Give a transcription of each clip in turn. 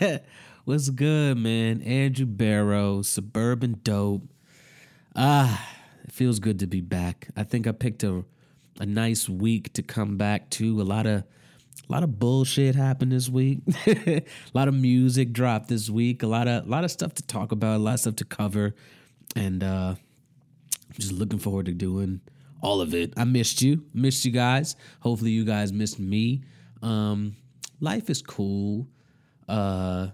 What's good, man? Andrew Barrow, Suburban Dope. Ah, it feels good to be back. I think I picked a a nice week to come back to. A lot of a lot of bullshit happened this week. a lot of music dropped this week. A lot of a lot of stuff to talk about, a lot of stuff to cover. And uh I'm just looking forward to doing all of it. I missed you, missed you guys. Hopefully, you guys missed me. Um, life is cool. Uh,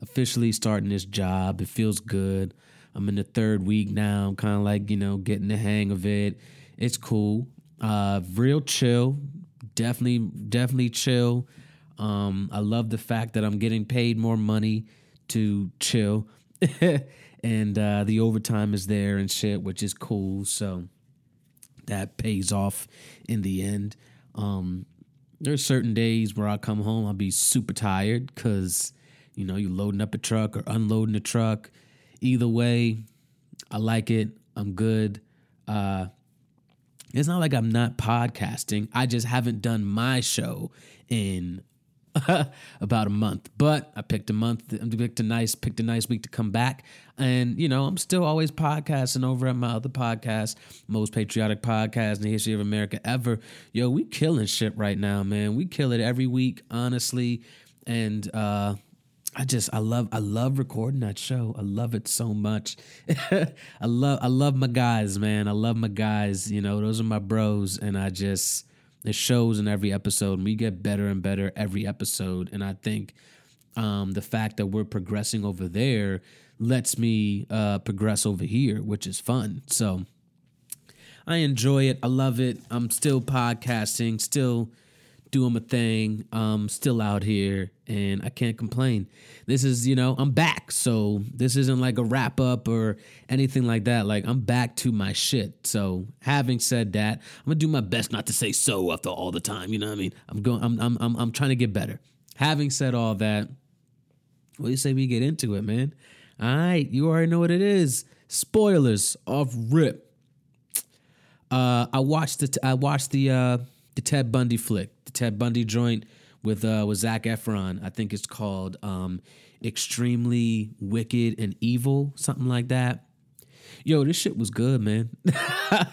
officially starting this job, it feels good. I'm in the third week now. I'm kind of like you know getting the hang of it. It's cool. Uh, real chill. Definitely, definitely chill. Um, I love the fact that I'm getting paid more money to chill. and uh, the overtime is there and shit, which is cool. So that pays off in the end. Um, there's certain days where I come home, I'll be super tired because you know you're loading up a truck or unloading a truck. Either way, I like it. I'm good. Uh, it's not like I'm not podcasting. I just haven't done my show in about a month. But I picked a month. Picked a nice, picked a nice week to come back, and you know I'm still always podcasting over at my other podcast, most patriotic podcast in the history of America ever. Yo, we killing shit right now, man. We kill it every week, honestly, and uh, I just I love I love recording that show. I love it so much. I love I love my guys, man. I love my guys. You know, those are my bros, and I just it shows in every episode. And we get better and better every episode, and I think um, the fact that we're progressing over there lets me uh, progress over here, which is fun. So I enjoy it. I love it. I'm still podcasting, still doing my thing. Um, still out here, and I can't complain. This is, you know, I'm back. So this isn't like a wrap up or anything like that. Like I'm back to my shit. So having said that, I'm gonna do my best not to say so after all the time. You know what I mean? I'm going. I'm I'm I'm, I'm trying to get better. Having said all that, what do you say we get into it, man? All right, you already know what it is. Spoilers off rip. Uh, I watched the I watched the uh, the Ted Bundy flick, the Ted Bundy joint with uh, with Zac Efron. I think it's called um, Extremely Wicked and Evil, something like that. Yo, this shit was good, man.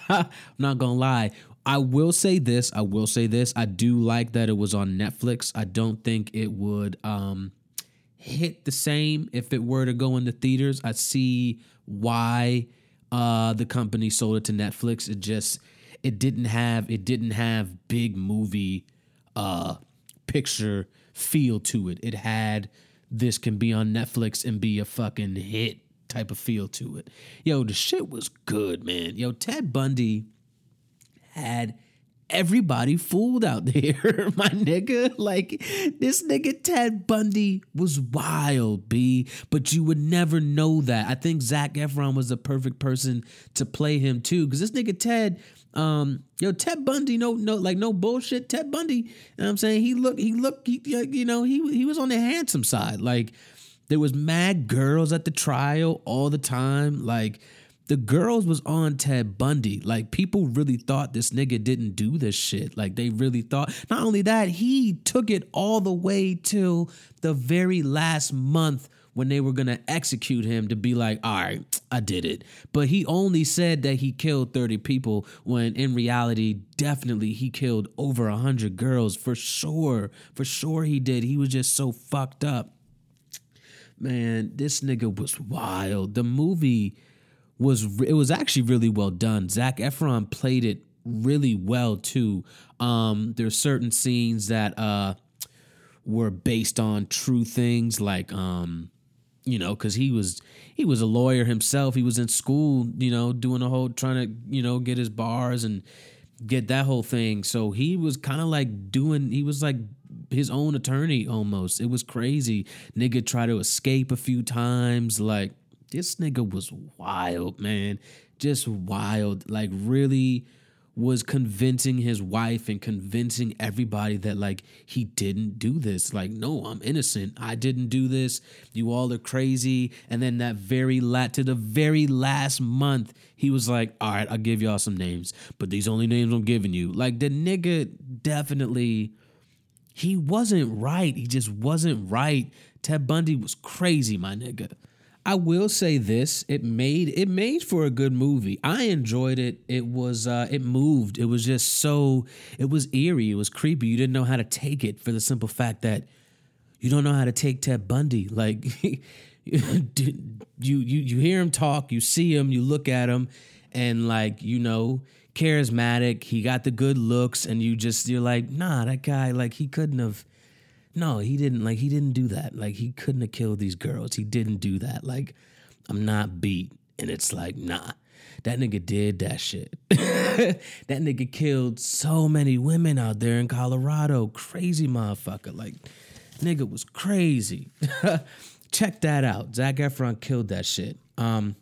I'm not gonna lie. I will say this. I will say this. I do like that it was on Netflix. I don't think it would um, hit the same if it were to go into theaters. I see why uh, the company sold it to Netflix. It just it didn't have it didn't have big movie uh, picture feel to it. It had this can be on Netflix and be a fucking hit type of feel to it. Yo, the shit was good, man. Yo, Ted Bundy had everybody fooled out there, my nigga. Like this nigga Ted Bundy was wild, B, but you would never know that. I think Zac Efron was the perfect person to play him too, because this nigga Ted, um, yo, Ted Bundy, no, no, like no bullshit. Ted Bundy, you know what I'm saying? He looked, he looked, he, you know, he he was on the handsome side. Like there was mad girls at the trial all the time. Like the girls was on Ted Bundy. Like people really thought this nigga didn't do this shit. Like they really thought. Not only that, he took it all the way till the very last month when they were gonna execute him to be like, all right, I did it. But he only said that he killed 30 people when in reality, definitely he killed over 100 girls for sure. For sure he did. He was just so fucked up. Man, this nigga was wild. The movie was it was actually really well done. Zac Efron played it really well too. Um, there's certain scenes that uh were based on true things, like um, you know, because he was he was a lawyer himself. He was in school, you know, doing a whole trying to you know get his bars and get that whole thing. So he was kind of like doing. He was like his own attorney almost. It was crazy. Nigga tried to escape a few times. Like this nigga was wild, man. Just wild. Like really was convincing his wife and convincing everybody that like he didn't do this. Like, no, I'm innocent. I didn't do this. You all are crazy. And then that very lat to the very last month, he was like, All right, I'll give y'all some names, but these only names I'm giving you. Like the nigga definitely he wasn't right. He just wasn't right. Ted Bundy was crazy, my nigga. I will say this: it made it made for a good movie. I enjoyed it. It was uh, it moved. It was just so it was eerie. It was creepy. You didn't know how to take it for the simple fact that you don't know how to take Ted Bundy. Like you you you hear him talk, you see him, you look at him, and like you know charismatic. He got the good looks, and you just you're like, nah, that guy like he couldn't have no, he didn't like he didn't do that. Like he couldn't have killed these girls. He didn't do that. Like I'm not beat. And it's like, nah. That nigga did that shit. that nigga killed so many women out there in Colorado. Crazy motherfucker. Like, nigga was crazy. Check that out. Zac Efron killed that shit. Um,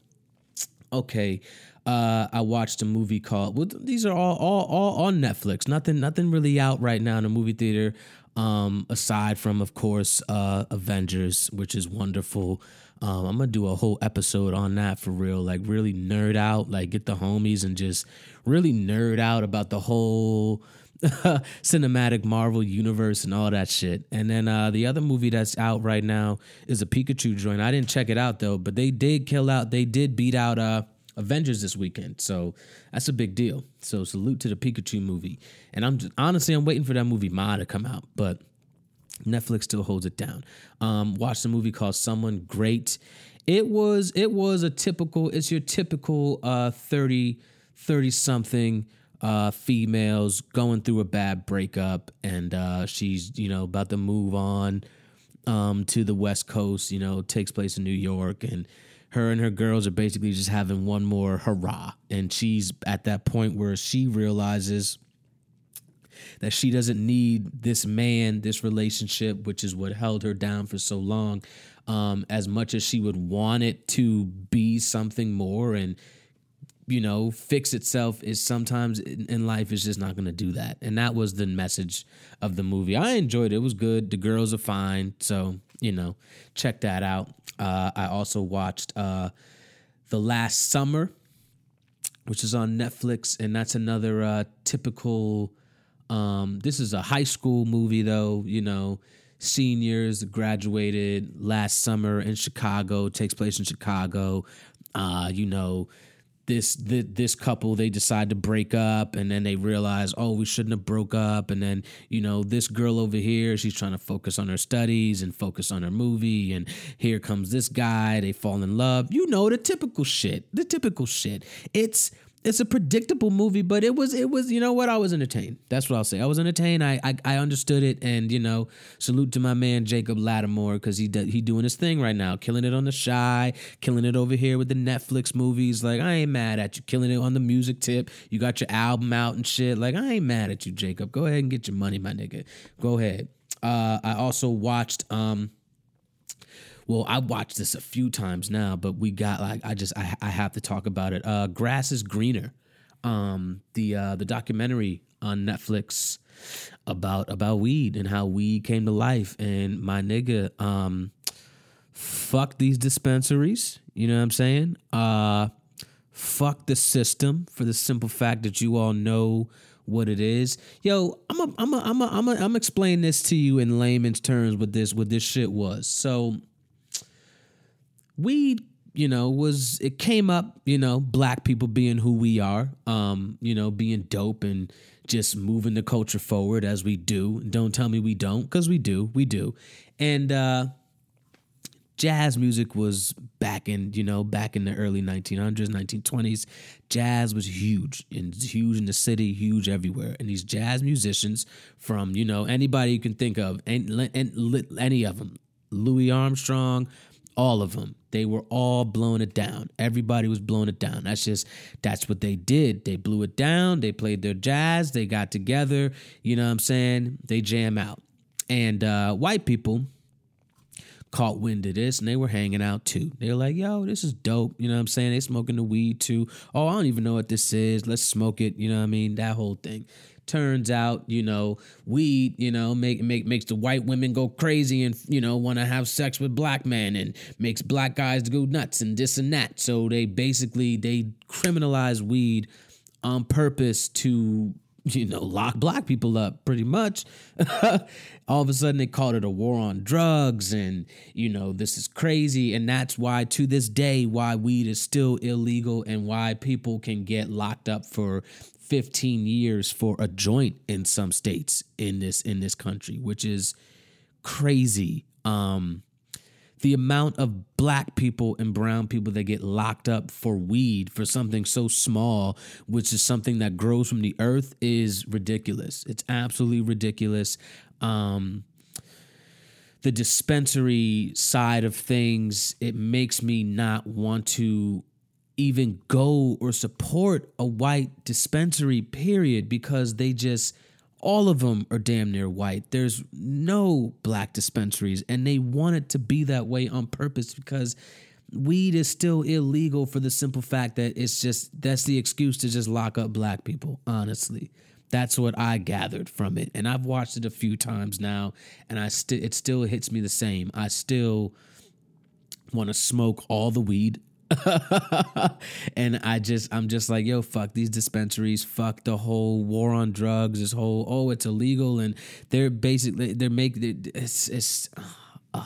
okay. Uh, I watched a movie called. Well, these are all all all on Netflix. Nothing nothing really out right now in the movie theater. Um, aside from, of course, uh, Avengers, which is wonderful. Um, I'm gonna do a whole episode on that for real, like really nerd out, like get the homies and just really nerd out about the whole cinematic Marvel universe and all that shit. And then uh, the other movie that's out right now is a Pikachu joint. I didn't check it out though, but they did kill out. They did beat out uh, Avengers this weekend. So that's a big deal. So salute to the Pikachu movie. And I'm just, honestly I'm waiting for that movie Ma to come out, but Netflix still holds it down. Um, watched a movie called Someone Great. It was it was a typical it's your typical uh 30 30 something uh females going through a bad breakup and uh she's you know about to move on um to the west coast, you know, takes place in New York and her and her girls are basically just having one more hurrah. And she's at that point where she realizes that she doesn't need this man, this relationship, which is what held her down for so long, um, as much as she would want it to be something more. And you know fix itself is sometimes in, in life is just not going to do that. And that was the message of the movie. I enjoyed it. It was good. The girls are fine. So you know check that out uh, I also watched uh, The Last Summer, which is on Netflix, and that's another uh, typical. Um, this is a high school movie, though. You know, seniors graduated last summer in Chicago. Takes place in Chicago. Uh, you know, this this, this couple they decide to break up and then they realize oh we shouldn't have broke up. And then you know this girl over here she's trying to focus on her studies and focus on her movie. And here comes this guy they fall in love. You know the typical shit the typical shit. It's it's a predictable movie, but it was it was you know what I was entertained. That's what I'll say. I was entertained. I I, I understood it, and you know, salute to my man Jacob Latimore because he he doing his thing right now, killing it on the Chi, killing it over here with the Netflix movies. Like I ain't mad at you, killing it on the music tip. You got your album out and shit. Like I ain't mad at you, Jacob. Go ahead and get your money, my nigga. Go ahead. Uh, I also watched um well, I watched this a few times now, but we got like I just I, I have to talk about it. Uh, Grass is greener. Um, the uh, the documentary on Netflix about about weed and how weed came to life. And my nigga, um, fuck these dispensaries. You know what I'm saying? Uh, Fuck the system for the simple fact that you all know what it is. Yo, I'm a, I'm a, I'm a, I'm a, I'm explaining this to you in layman's terms what this what this shit was. So weed, you know, was it came up, you know, black people being who we are, um, you know, being dope and just moving the culture forward as we do. Don't tell me we don't, because we do, we do. And uh jazz music was back in you know back in the early 1900s 1920s jazz was huge and huge in the city huge everywhere and these jazz musicians from you know anybody you can think of and, and any of them louis armstrong all of them they were all blowing it down everybody was blowing it down that's just that's what they did they blew it down they played their jazz they got together you know what i'm saying they jam out and uh, white people caught wind of this and they were hanging out too. They were like, yo, this is dope. You know what I'm saying? They smoking the weed too. Oh, I don't even know what this is. Let's smoke it. You know what I mean? That whole thing. Turns out, you know, weed, you know, make, make makes the white women go crazy and you know want to have sex with black men and makes black guys go nuts and this and that. So they basically they criminalize weed on purpose to you know, lock black people up pretty much. All of a sudden, they called it a war on drugs, and you know, this is crazy. And that's why, to this day, why weed is still illegal and why people can get locked up for 15 years for a joint in some states in this in this country, which is crazy. Um, the amount of black people and brown people that get locked up for weed for something so small, which is something that grows from the earth, is ridiculous. It's absolutely ridiculous. Um, the dispensary side of things, it makes me not want to even go or support a white dispensary, period, because they just all of them are damn near white. There's no black dispensaries, and they want it to be that way on purpose because weed is still illegal for the simple fact that it's just that's the excuse to just lock up black people, honestly. That's what I gathered from it. And I've watched it a few times now and I still it still hits me the same. I still want to smoke all the weed and I just I'm just like, yo, fuck these dispensaries, fuck the whole war on drugs, this whole oh it's illegal, and they're basically they're making it's it's uh,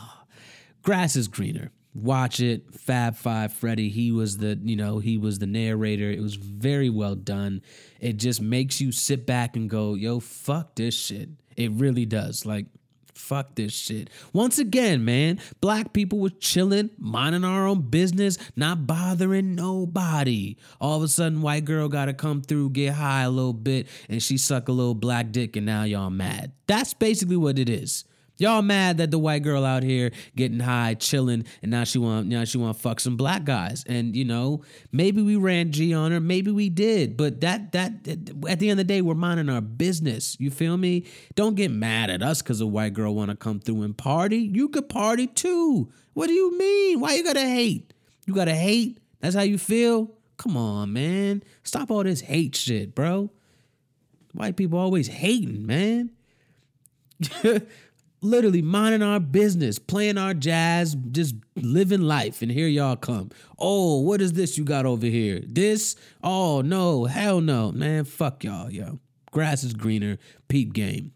grass is greener. Watch it, Fab Five Freddy. He was the you know he was the narrator. It was very well done. It just makes you sit back and go, yo, fuck this shit. It really does. Like Fuck this shit. Once again, man, black people were chilling, minding our own business, not bothering nobody. All of a sudden, white girl got to come through, get high a little bit, and she suck a little black dick, and now y'all mad. That's basically what it is. Y'all mad that the white girl out here getting high, chilling, and now she want now she want to fuck some black guys. And you know, maybe we ran G on her, maybe we did, but that that at the end of the day, we're minding our business. You feel me? Don't get mad at us because a white girl want to come through and party. You could party too. What do you mean? Why you gotta hate? You gotta hate? That's how you feel? Come on, man. Stop all this hate shit, bro. White people always hating, man. literally minding our business, playing our jazz, just living life. And here y'all come. Oh, what is this you got over here? This? Oh, no, hell no. Man, fuck y'all, yo. Grass is greener, peep game.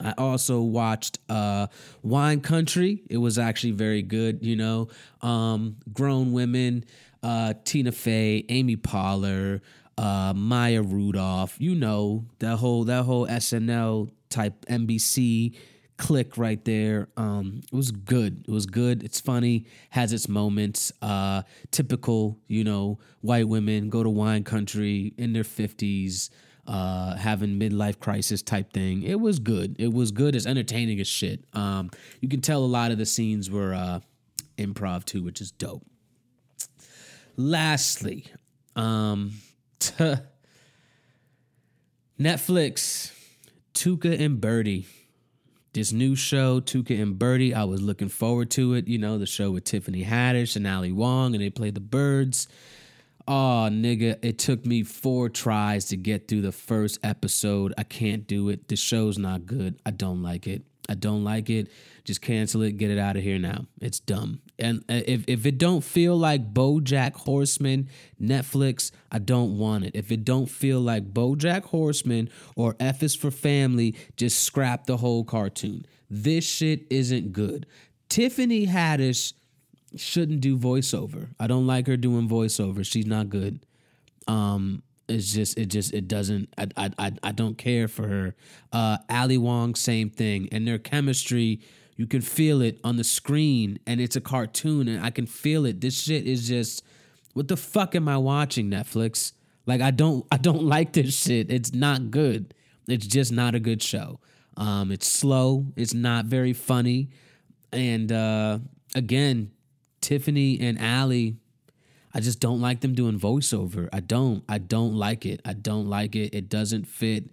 I also watched uh, Wine Country. It was actually very good, you know. Um, grown women, uh, Tina Fey, Amy Poehler, uh, Maya Rudolph, you know, that whole that whole SNL type NBC click right there. Um, it was good. It was good. It's funny, has its moments. Uh, typical, you know, white women go to wine country in their 50s, uh, having midlife crisis type thing. It was good. It was good. It's entertaining as shit. Um, you can tell a lot of the scenes were uh, improv too, which is dope. Lastly, um, t- Netflix, Tuca and Bertie this new show, Tuca and Bertie. I was looking forward to it. You know, the show with Tiffany Haddish and Ali Wong, and they play the birds. Oh, nigga, it took me four tries to get through the first episode. I can't do it. The show's not good. I don't like it. I don't like it. Just cancel it. Get it out of here now. It's dumb. And uh, if if it don't feel like BoJack Horseman Netflix, I don't want it. If it don't feel like BoJack Horseman or F is for Family, just scrap the whole cartoon. This shit isn't good. Tiffany Haddish shouldn't do voiceover. I don't like her doing voiceover. She's not good. Um, it's just it just it doesn't I I I, I don't care for her. Uh, Ali Wong, same thing, and their chemistry. You can feel it on the screen, and it's a cartoon, and I can feel it. This shit is just, what the fuck am I watching? Netflix? Like I don't I don't like this shit. It's not good. It's just not a good show. Um, it's slow. It's not very funny, and uh, again, Tiffany and Ali I just don't like them doing voiceover. I don't. I don't like it. I don't like it. It doesn't fit.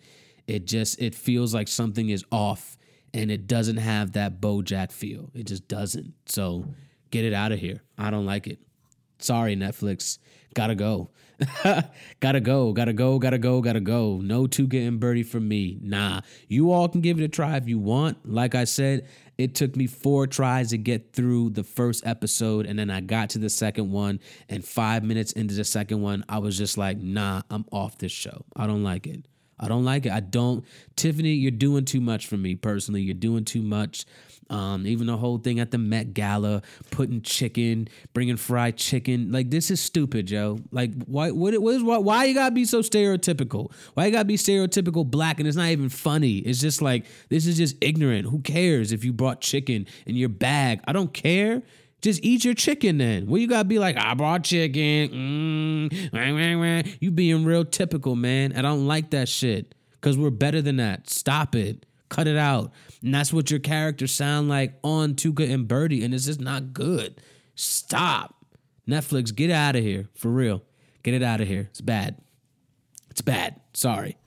It just it feels like something is off and it doesn't have that Bojack feel. It just doesn't. So get it out of here. I don't like it. Sorry, Netflix. Gotta go. gotta go. Gotta go. Gotta go. Gotta go. No Tuca and Bertie from me. Nah. You all can give it a try if you want. Like I said, it took me four tries to get through the first episode, and then I got to the second one. And five minutes into the second one, I was just like, nah, I'm off this show. I don't like it. I don't like it. I don't. Tiffany, you're doing too much for me personally. You're doing too much. Um, even the whole thing at the Met Gala, putting chicken, bringing fried chicken. Like this is stupid, Joe. Like why? What? What is? Why, why you gotta be so stereotypical? Why you gotta be stereotypical black? And it's not even funny. It's just like this is just ignorant. Who cares if you brought chicken in your bag? I don't care. Just eat your chicken then. Well, you gotta be like, I brought chicken. Mm, you being real typical, man. I don't like that shit. Cause we're better than that. Stop it. Cut it out. And that's what your characters sound like on Tuca and Bertie, and it's just not good. Stop. Netflix, get out of here. For real. Get it out of here. It's bad. It's bad. Sorry.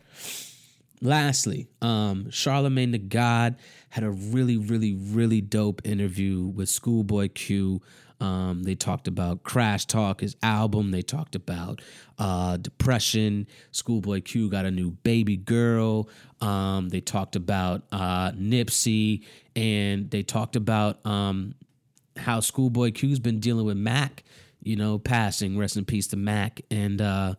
Lastly, um, Charlemagne the God had a really, really, really dope interview with Schoolboy Q. Um, they talked about Crash Talk, his album. They talked about uh, depression. Schoolboy Q got a new baby girl. Um, they talked about uh, Nipsey, and they talked about um, how Schoolboy Q's been dealing with Mac. You know, passing. Rest in peace to Mac. And uh,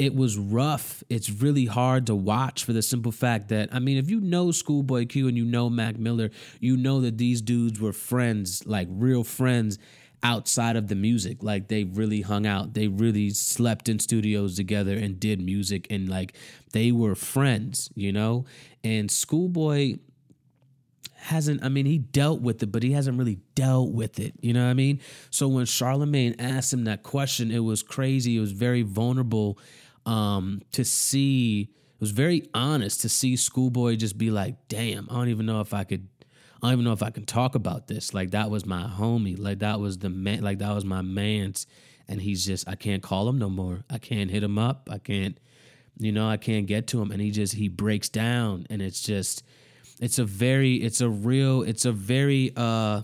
it was rough. It's really hard to watch for the simple fact that I mean, if you know Schoolboy Q and you know Mac Miller, you know that these dudes were friends, like real friends outside of the music. Like they really hung out. They really slept in studios together and did music and like they were friends, you know? And Schoolboy hasn't I mean he dealt with it, but he hasn't really dealt with it. You know what I mean? So when Charlemagne asked him that question, it was crazy. It was very vulnerable um, to see. It was very honest to see Schoolboy just be like, "Damn, I don't even know if I could I don't even know if I can talk about this. Like that was my homie. Like that was the man. Like that was my man's. And he's just I can't call him no more. I can't hit him up. I can't, you know, I can't get to him. And he just he breaks down. And it's just, it's a very, it's a real, it's a very uh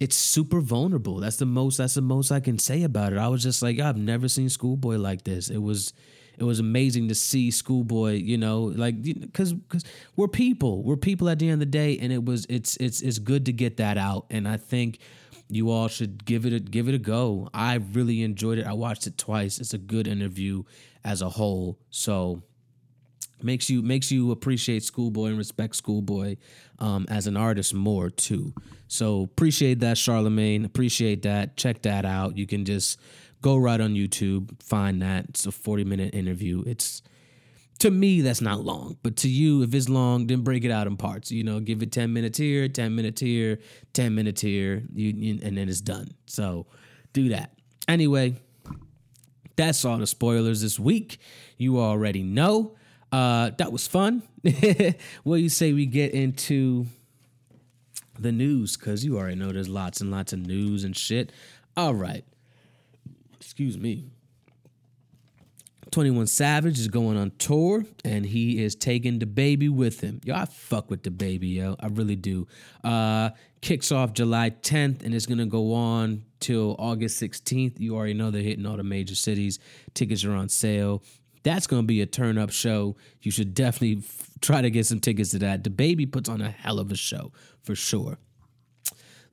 it's super vulnerable. That's the most that's the most I can say about it. I was just like, I've never seen Schoolboy like this. It was it was amazing to see Schoolboy, you know, like because because we're people, we're people at the end of the day, and it was it's it's it's good to get that out, and I think you all should give it a give it a go. I really enjoyed it. I watched it twice. It's a good interview as a whole. So makes you makes you appreciate Schoolboy and respect Schoolboy um, as an artist more too. So appreciate that, Charlemagne. Appreciate that. Check that out. You can just go right on YouTube, find that. It's a 40 minute interview. It's to me, that's not long, but to you, if it's long, then break it out in parts. You know, give it 10 minutes here, 10 minutes here, 10 minutes here, you, you, and then it's done. So do that. Anyway, that's all the spoilers this week. You already know. Uh, that was fun. what do you say we get into the news? Because you already know there's lots and lots of news and shit. All right excuse me. 21 Savage is going on tour and he is taking DaBaby with him. Yo, I fuck with DaBaby, yo. I really do. Uh, kicks off July 10th and it's to go on till August 16th. You already know they're hitting all the major cities. Tickets are on sale. That's going to be a turn up show. You should definitely f- try to get some tickets to that. DaBaby puts on a hell of a show for sure.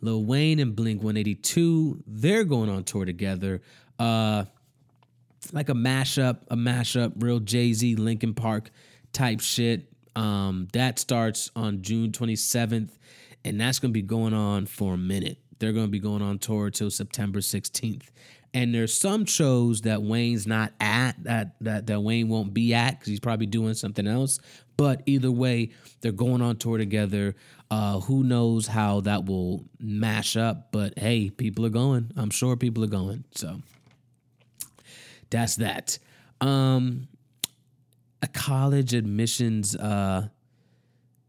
Lil Wayne and Blink 182, they're going on tour together. Uh, like a mashup, a mashup, real Jay Z, Linkin Park type shit. Um, that starts on June 27th, and that's gonna be going on for a minute. They're gonna be going on tour till September 16th. And there's some shows that Wayne's not at that that, that Wayne won't be at because he's probably doing something else. But either way, they're going on tour together. Uh, who knows how that will mash up? But hey, people are going. I'm sure people are going. So that's that. Um, a college admissions uh,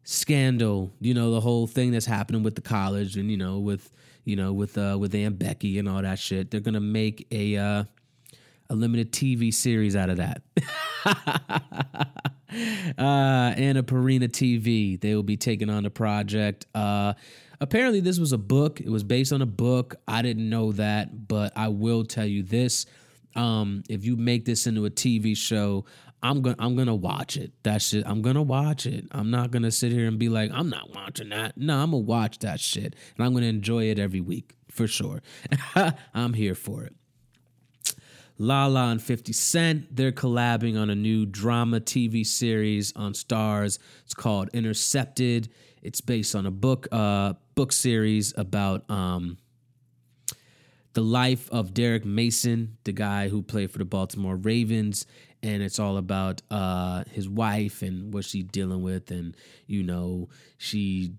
scandal. You know the whole thing that's happening with the college, and you know with you know with uh, with Aunt Becky and all that shit. They're gonna make a uh, a limited TV series out of that. uh, Annapurna TV. They will be taking on the project. Uh, apparently, this was a book. It was based on a book. I didn't know that, but I will tell you this: um, if you make this into a TV show, I'm gonna I'm gonna watch it. That shit. I'm gonna watch it. I'm not gonna sit here and be like, I'm not watching that. No, I'm gonna watch that shit, and I'm gonna enjoy it every week for sure. I'm here for it. Lala and 50 Cent, they're collabing on a new drama TV series on Starz. It's called Intercepted. It's based on a book uh book series about um the life of Derek Mason, the guy who played for the Baltimore Ravens, and it's all about uh, his wife and what she's dealing with, and you know she.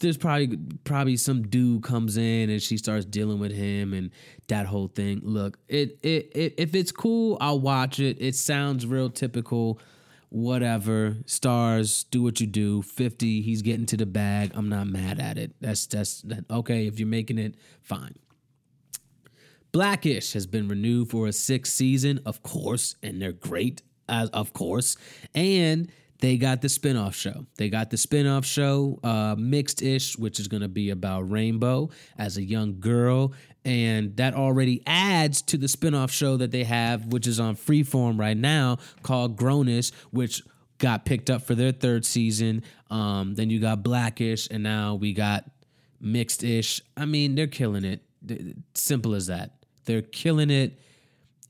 There's probably probably some dude comes in and she starts dealing with him and that whole thing. Look, it it, it if it's cool, I'll watch it. It sounds real typical whatever Starz, do what you do 50 he's getting to the bag i'm not mad at it that's that's that, okay if you're making it fine Blackish has been renewed for a sixth season, of course, and they're great, as of course. And they got the spinoff show. They got the spinoff show, uh, Mixed Ish, which is going to be about Rainbow as a young girl. And that already adds to the spinoff show that they have, which is on Freeform right now, called Grownish, which got picked up for their third season. Um, then you got Blackish, and now we got Mixed Ish. I mean, they're killing it. Simple as that. They're killing it.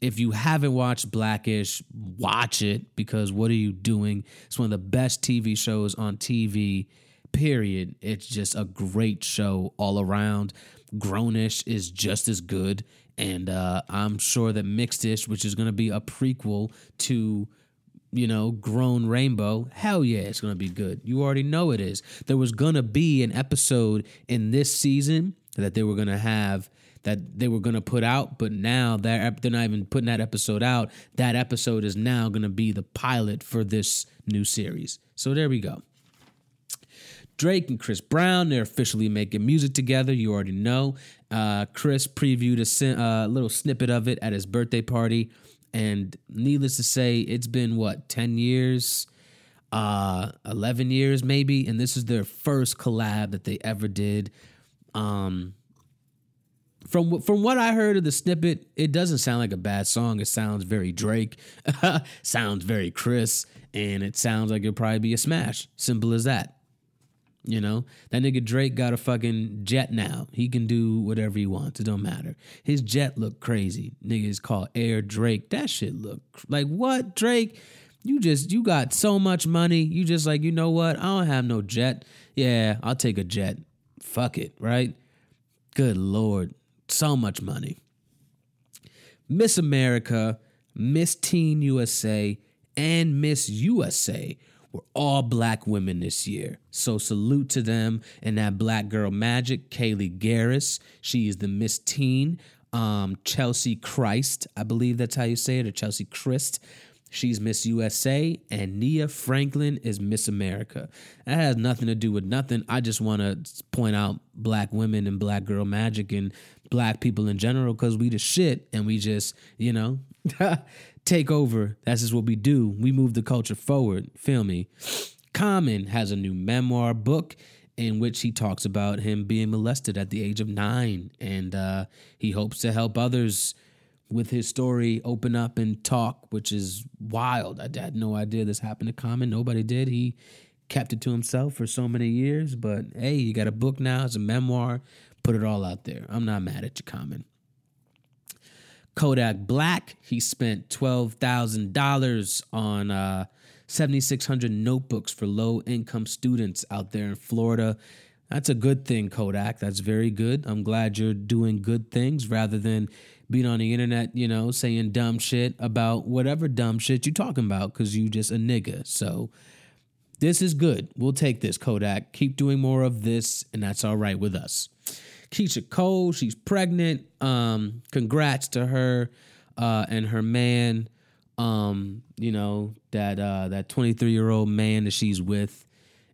If you haven't watched Blackish, watch it because what are you doing? It's one of the best TV shows on TV, period. It's just a great show all around. Grownish is just as good. And uh, I'm sure that Mixedish, which is going to be a prequel to you know, grown rainbow, hell yeah, it's gonna be good. You already know it is. There was gonna be an episode in this season that they were gonna have that they were going to put out, but now they're they're not even putting that episode out. That episode is now going to be the pilot for this new series. So there we go. Drake and Chris Brown, they're officially making music together. You already know. Uh, Chris previewed a uh, little snippet of it at his birthday party. And needless to say, it's been what, 10 years? Uh, 11 years maybe. And this is their first collab that they ever did. Um, from from what I heard of the snippet, it doesn't sound like a bad song. It sounds very Drake, sounds very Chris, and it sounds like it'll probably be a smash. Simple as that. You know, that nigga Drake got a fucking jet now. He can do whatever he wants. It don't matter. His jet look crazy. Nigga is called Air Drake. That shit look like what Drake? You just you got so much money. You just like you know what? I don't have no jet. Yeah, I'll take a jet. Fuck it, right? Good lord so much money. Miss America, Miss Teen USA, and Miss USA were all black women this year. So salute to them and that black girl magic, Kaliegh Garris. She is the Miss Teen. Um, Chelsea Christ, I believe that's how you say it, or Chelsea Christ. She's Miss USA, and Nia Franklin is Miss America. That has nothing to do with nothing. I just want to point out black women and black girl magic and black people in general because we the shit and we just, you know, take over. That's just what we do. We move the culture forward. Feel me? Common has a new memoir book in which he talks about him being molested at the age of nine, and uh, he hopes to help others with his story open up and talk, which is wild. I had no idea this happened to Common. Nobody did. He kept it to himself for so many years. But hey, you got a book now, it's a memoir. Put it all out there. I'm not mad at you, Common. Kodak Black, he spent $12,000 on uh, 7,600 notebooks for low income students out there in Florida. That's a good thing, Kodak. That's very good. I'm glad you're doing good things rather than being on the internet, you know, saying dumb shit about whatever dumb shit you're talking about because you just a nigga. So this is good. We'll take this, Kodak. Keep doing more of this, and that's all right with us. Keyshia Cole, she's pregnant. Um, congrats to her uh, and her man. Um, you know that uh, that 23 year old man that she's with,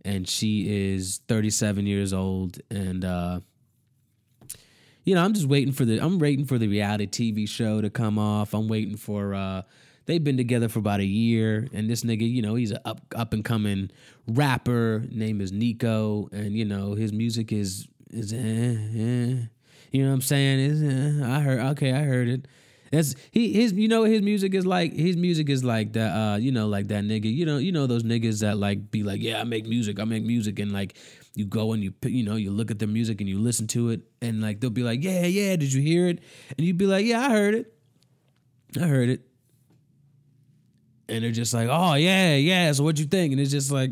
and she is 37 years old, and uh, you know I'm just waiting for the I'm waiting for the reality TV show to come off. I'm waiting for. Uh, they've been together for about a year, and this nigga, you know, he's a up up and coming rapper. Name is Nico, and you know his music is is eh, eh. You know what I'm saying? Eh. I heard okay, I heard it. That's he his you know his music is like his music is like that uh you know like that nigga you know you know those niggas that like be like yeah I make music I make music and like you go and you you know you look at their music and you listen to it and like they'll be like yeah yeah did you hear it? And you'd be like yeah I heard it. I heard it. And they're just like oh yeah yeah so what you think? And it's just like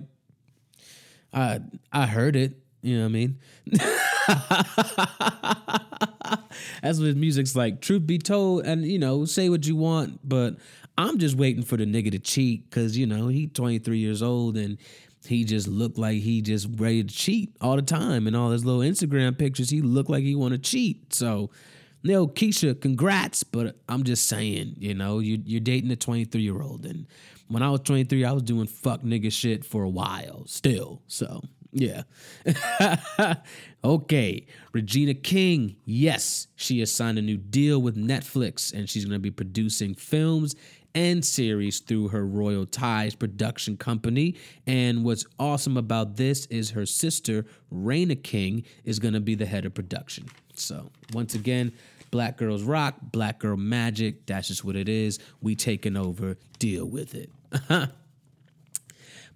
I I heard it. You know what I mean? That's what music's like. Truth be told, and you know, say what you want, but I'm just waiting for the nigga to cheat because you know he 23 years old and he just looked like he just ready to cheat all the time. And all his little Instagram pictures, he looked like he want to cheat. So, you Keyshia, congrats. But I'm just saying, you know, you, you're dating a 23 year old, and when I was 23, I was doing fuck nigga shit for a while still. So yeah. okay. Regina King. Yes, she has signed a new deal with Netflix and she's going to be producing films and series through her Royal Ties production company. And what's awesome about this is her sister, Reina King, is going to be the head of production. So, once again, Black Girls Rock, Black Girl Magic. That's just what it is. We taking over. Deal with it.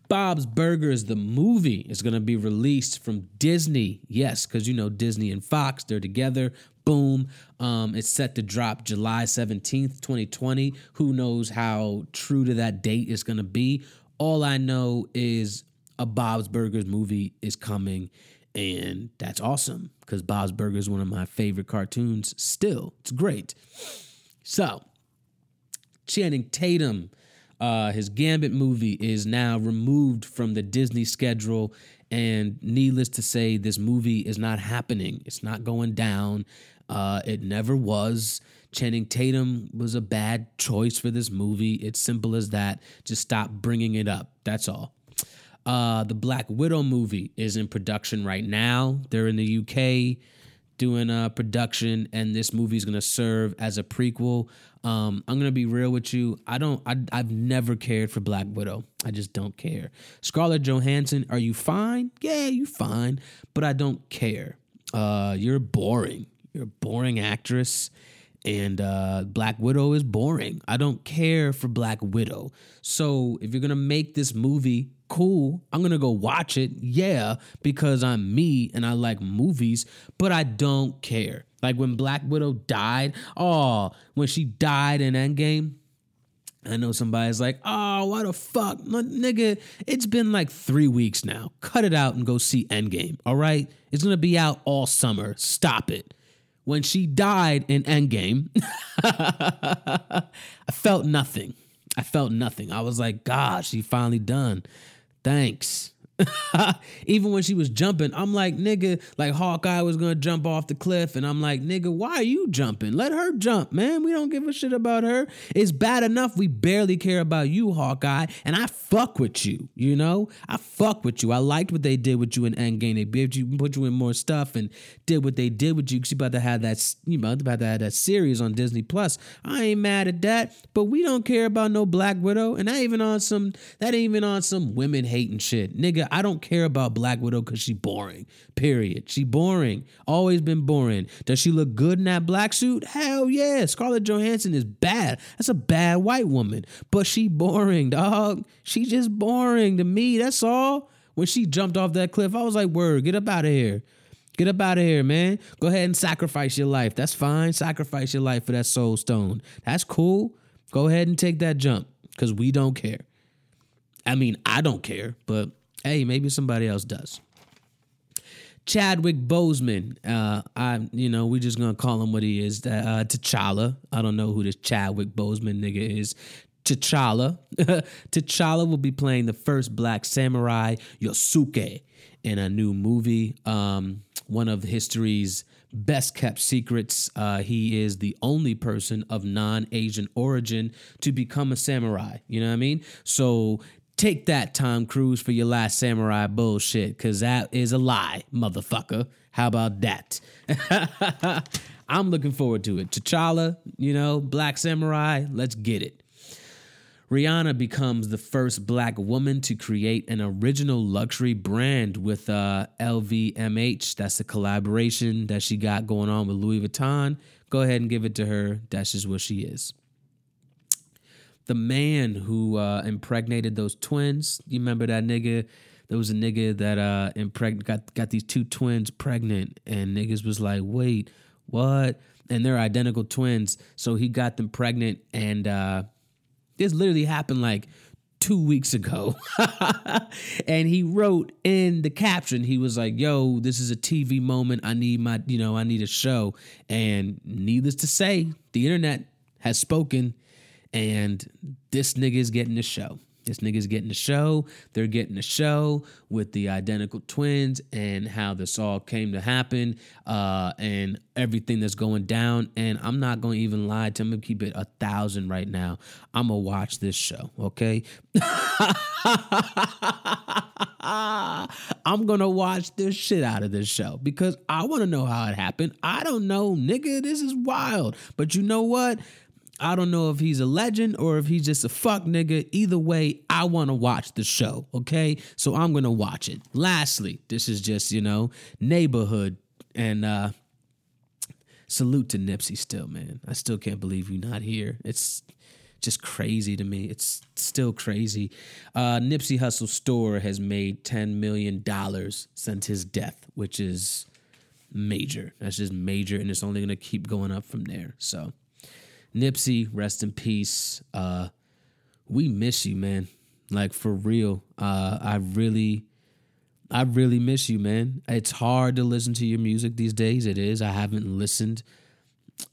Bob's Burgers, the movie, is going to be released from Disney. Yes, because you know Disney and Fox, they're together. Boom. Um, it's set to drop July 17th, 2020. Who knows how true to that date it's going to be? All I know is a Bob's Burgers movie is coming, and that's awesome because Bob's Burgers is one of my favorite cartoons still. It's great. So, Channing Tatum uh, his Gambit movie is now removed from the Disney schedule. And needless to say, this movie is not happening. It's not going down. Uh, it never was. Channing Tatum was a bad choice for this movie. It's simple as that. Just stop bringing it up. That's all. Uh, the Black Widow movie is in production right now. They're in the UK doing a production, and this movie is going to serve as a prequel. Um, I'm gonna be real with you. I don't. I, I've never cared for Black Widow. I just don't care. Scarlett Johansson, are you fine? Yeah, you fine, but I don't care. Uh, you're boring. You're a boring actress, and uh, Black Widow is boring. I don't care for Black Widow. So if you're gonna make this movie, cool. I'm gonna go watch it. Yeah, because I'm me and I like movies, but I don't care. Like when Black Widow died, oh, when she died in Endgame, I know somebody's like, oh, what the fuck? nigga, it's been like three weeks now. Cut it out and go see Endgame, all right? It's gonna be out all summer. Stop it. When she died in Endgame, I felt nothing. I felt nothing. I was like, God, she finally done. Thanks. Even when she was jumping, I'm like, nigga, like Hawkeye was gonna jump off the cliff, and I'm like, nigga, why are you jumping? Let her jump, man. We don't give a shit about her. It's bad enough we barely care about you, Hawkeye, and I fuck with you, you know? I fuck with you. I liked what they did with you in Endgame. They you put you in more stuff and did what they did with you because you about to have that you know about to have that series on Disney Plus. I ain't mad at that, but we don't care about no Black Widow, and that even on some that ain't even on some women hating shit, nigga. I don't care about Black Widow because she's boring. Period. She boring. Always been boring. Does she look good in that black suit? Hell yeah. Scarlett Johansson is bad. That's a bad white woman. But she boring, dog. She just boring to me. That's all. When she jumped off that cliff, I was like, word, get up out of here. Get up out of here, man. Go ahead and sacrifice your life. That's fine. Sacrifice your life for that soul stone. That's cool. Go ahead and take that jump because we don't care. I mean, I don't care, but hey, maybe somebody else does. Chadwick Boseman, uh, I you know we just gonna call him what he is. Uh, T'Challa. I don't know who this Chadwick Boseman nigga is. T'Challa. T'Challa will be playing the first black samurai Yasuke in a new movie. Um, one of history's best kept secrets. Uh, he is the only person of non Asian origin to become a samurai. You know what I mean? So take that, Tom Cruise, for your last samurai bullshit, because that is a lie, motherfucker. How about that? I'm looking forward to it. T'Challa, you know, Black Samurai, let's get it. Rihanna becomes the first black woman to create an original luxury brand with uh, LVMH. That's the collaboration that she got going on with Louis Vuitton. Go ahead and give it to her. That's just what she is. The man who uh, impregnated those twins, you remember that nigga? There was a nigga that uh, got, got these two twins pregnant, and niggas was like, wait, what? And they're identical twins. So he got them pregnant and uh, this literally happened like two weeks ago. and he wrote in the caption, he was like, yo, this is a TV moment. I need my, you know, I need a show. And needless to say, the internet has spoken and this nigga is getting the show. This nigga's getting the show. They're getting the show with the identical twins and how this all came to happen uh, and everything that's going down. And I'm not going to even lie to him. I'm keep it a thousand right now. I'm going to watch this show, okay? I'm going to watch this shit out of this show because I want to know how it happened. I don't know, nigga. This is wild. But you know what? I don't know if he's a legend or if he's just a fuck nigga. Either way, I want to watch the show, okay? So I'm going to watch it. Lastly, this is just, you know, neighborhood and uh salute to Nipsey still, man. I still can't believe you're not here. It's just crazy to me. It's still crazy. Uh Nipsey Hussle store has made 10 million dollars since his death, which is major. That's just major and it's only to keep going up from there. So, Nipsey, rest in peace. Uh, we miss you, man. Like for real. Uh, I really, I really miss you, man. It's hard to listen to your music these days. It is. I haven't listened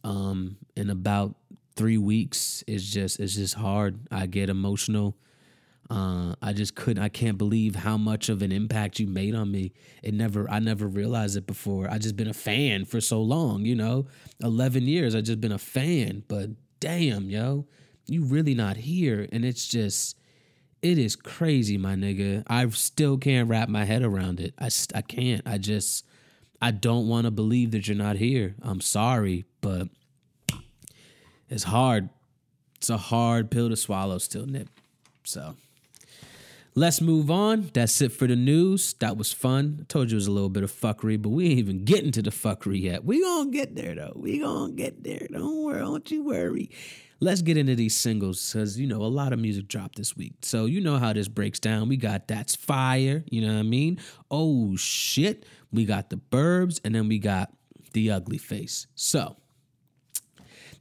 um, in about three weeks. It's just, it's just hard. I get emotional. Uh, I just couldn't. I can't believe how much of an impact you made on me. It never. I never realized it before. I just been a fan for so long. You know, eleven years. I just been a fan. But damn, yo, you really not here, and it's just. It is crazy, my nigga. I still can't wrap my head around it. I, I can't. I just, I don't want to believe that you're not here. I'm sorry, but it's hard. It's a hard pill to swallow still, Nip. So Let's move on. That's it for the news. That was fun. I told you it was a little bit of fuckery, but we ain't even getting to the fuckery yet. We gonna get there though. We gonna get there. Don't worry. Don't you worry. Let's get into these singles because you know a lot of music dropped this week. So you know how this breaks down. We got That's Fire. You know what I mean? Oh shit. We got the Burbs, and then we got the Ugly Face. So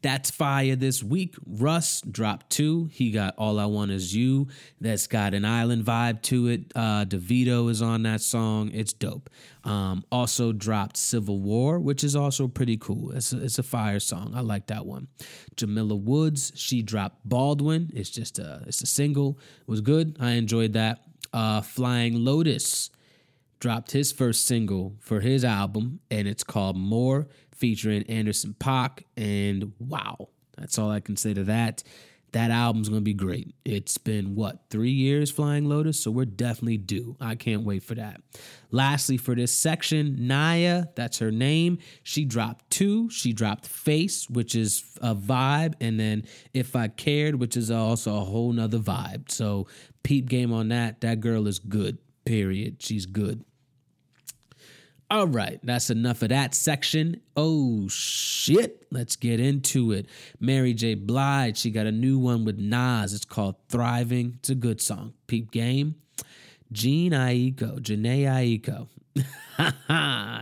that's fire this week. Russ dropped two. He got All I Want Is You. That's got an island vibe to it. Uh, DeVito is on that song. It's dope. Um, also dropped Civil War, which is also pretty cool. It's a, it's a fire song. I like that one. Jamila Woods, she dropped Baldwin. It's just a it's a single. It was good. I enjoyed that. Uh, Flying Lotus dropped his first single for his album, and it's called More featuring Anderson .Paak. And wow, that's all I can say to that. That album's gonna be great. It's been what, three years Flying Lotus? So we're definitely due. I can't wait for that. Lastly, for this section, Naya, that's her name. She dropped two. She dropped Face, which is a vibe, and then If I Cared, which is also a whole nother vibe. So peep game on that. That girl is good. Period. She's good. All right, that's enough of that section. Oh shit, let's get into it. Mary J. Blige, she got a new one with Nas. It's called Thriving. It's a good song. Peep game. Jean Aiko, Jhené Aiko.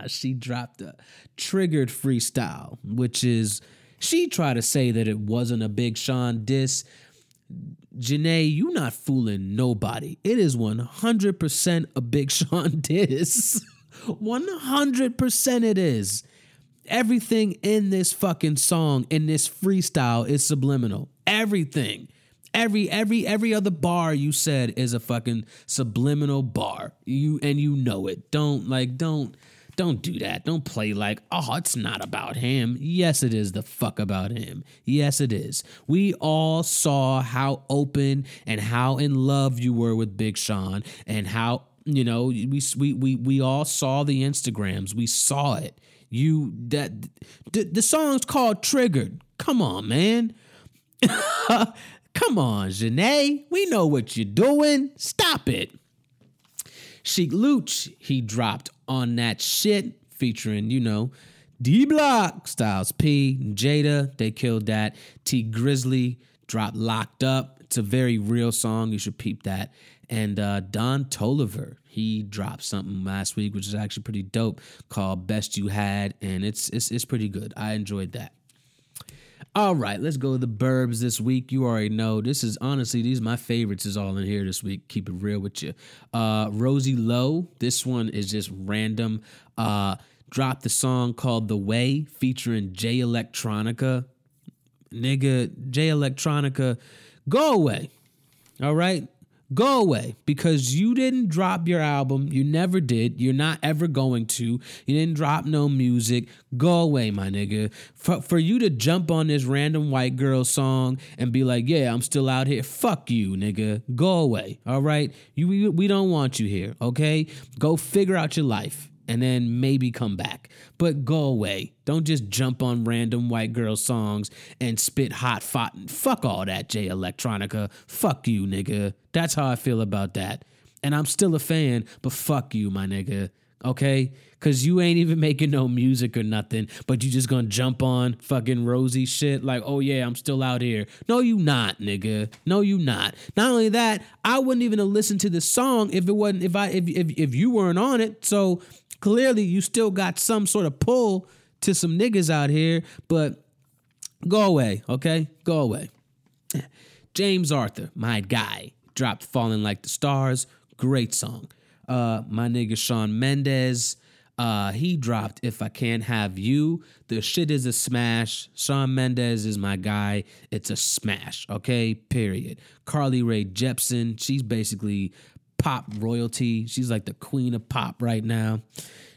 she dropped a triggered freestyle, which is she tried to say that it wasn't a Big Sean diss. Jhené, you not fooling nobody. It is 100% a Big Sean diss. 100% it is. Everything in this fucking song, in this freestyle, is subliminal. Everything. Every every every other bar you said is a fucking subliminal bar. You and you know it. Don't like don't don't do that. Don't play like, oh, it's not about him. Yes, it is the fuck about him. Yes, it is. We all saw how open and how in love you were with Big Sean and how, you know, we we we, we all saw the Instagrams. We saw it. You that the, the song's called Triggered. Come on, man. Come on, Jhené. We know what you're doing. Stop it. Sheek Louch, he dropped on that shit featuring, you know, D Block, Styles P, Jada. They killed that. Tee Grizzley dropped Locked Up. It's a very real song. You should peep that. And uh, Don Toliver, he dropped something last week, which is actually pretty dope, called Best You Had, and it's it's it's pretty good. I enjoyed that. All right, let's go to the burbs this week. You already know this is honestly these my favorites is all in here this week. Keep it real with you. Uh Rosie Lowe, this one is just random. Uh dropped the song called The Way featuring Jay Electronica. Nigga, Jay Electronica, go away. All right? Go away because you didn't drop your album. You never did. You're not ever going to. You didn't drop no music. Go away, my nigga. For, for you to jump on this random white girl song and be like, yeah, I'm still out here. Fuck you, nigga. Go away. All right? You, we, we don't want you here, okay? Go figure out your life and then maybe come back. But go away. Don't just jump on random white girl songs and spit hot fought. Fuck all that, Jay Electronica. Fuck you, nigga. That's how I feel about that. And I'm still a fan, but fuck you, my nigga. Okay? Cause you ain't even making no music or nothing, but you just gonna jump on fucking rosy shit like, oh yeah, I'm still out here. No, you not, nigga. No, you not. Not only that, I wouldn't even have listened to the song if it wasn't if I if if, if you weren't on it. So clearly you still got some sort of pull to some niggas out here, but go away, okay? Go away. James Arthur, my guy, dropped Falling Like the Stars. Great song. Uh, my nigga Shawn Mendes, uh, he dropped If I Can't Have You. The shit is a smash. Shawn Mendes is my guy. It's a smash, okay? Period. Carly Rae Jepsen, she's basically pop royalty. She's like the queen of pop right now.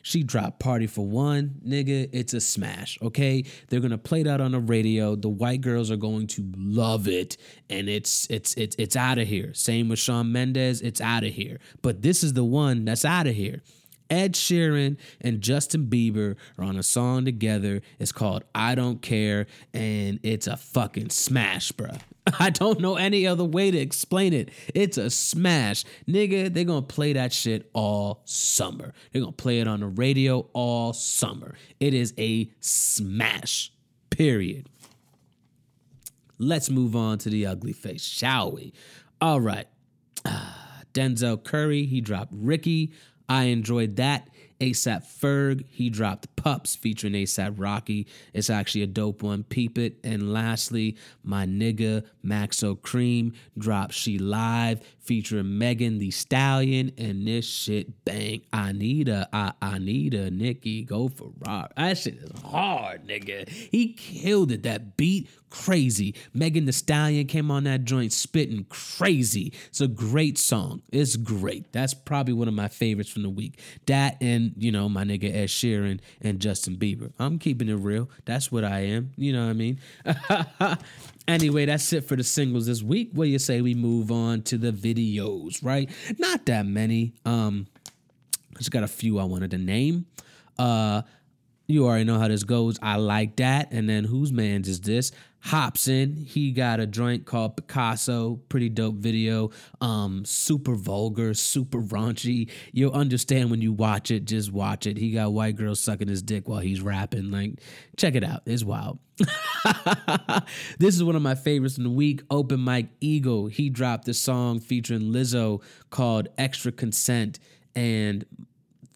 She dropped Party for One, nigga. It's a smash, okay? They're gonna play that on the radio. The white girls are going to love it, and it's it's it's it's out of here. Same with Shawn Mendes, it's out of here. But this is the one that's out of here. Ed Sheeran and Justin Bieber are on a song together. It's called I Don't Care, and it's a fucking smash, bruh. I don't know any other way to explain it. It's a smash. Nigga, they're gonna play that shit all summer. They're gonna play it on the radio all summer. It is a smash, period. Let's move on to the ugly face, shall we? All right. Ah, Denzel Curry, he dropped Ricky. I enjoyed that. ASAP Ferg, he dropped Pups featuring ASAP Rocky. It's actually a dope one. Peep it. And lastly, my nigga Maxo Kream dropped She Live featuring Megan Thee Stallion. And this shit bang. I need a, I, I need a Nicki go for rock. That shit is hard, nigga. He killed it. That beat crazy. Megan Thee Stallion came on that joint spitting crazy. It's a great song. It's great. That's probably one of my favorites from the week. That and, you know, my nigga Ed Sheeran and Justin Bieber. I'm keeping it real. That's what I am. You know what I mean? anyway, that's it for the singles this week. What you say we move on to the videos, right? Not that many. Um, just got a few I wanted to name. Uh, you already know how this goes. I like that. And then whose man's is this? Hops in. He got a joint called Picasso, pretty dope video. Um, super vulgar, super raunchy. You'll understand when you watch it. Just watch it. He got white girls sucking his dick while he's rapping. Like, check it out. It's wild. this is one of my favorites in the week. Open Mike Eagle. He dropped a song featuring Lizzo called Extra Consent. And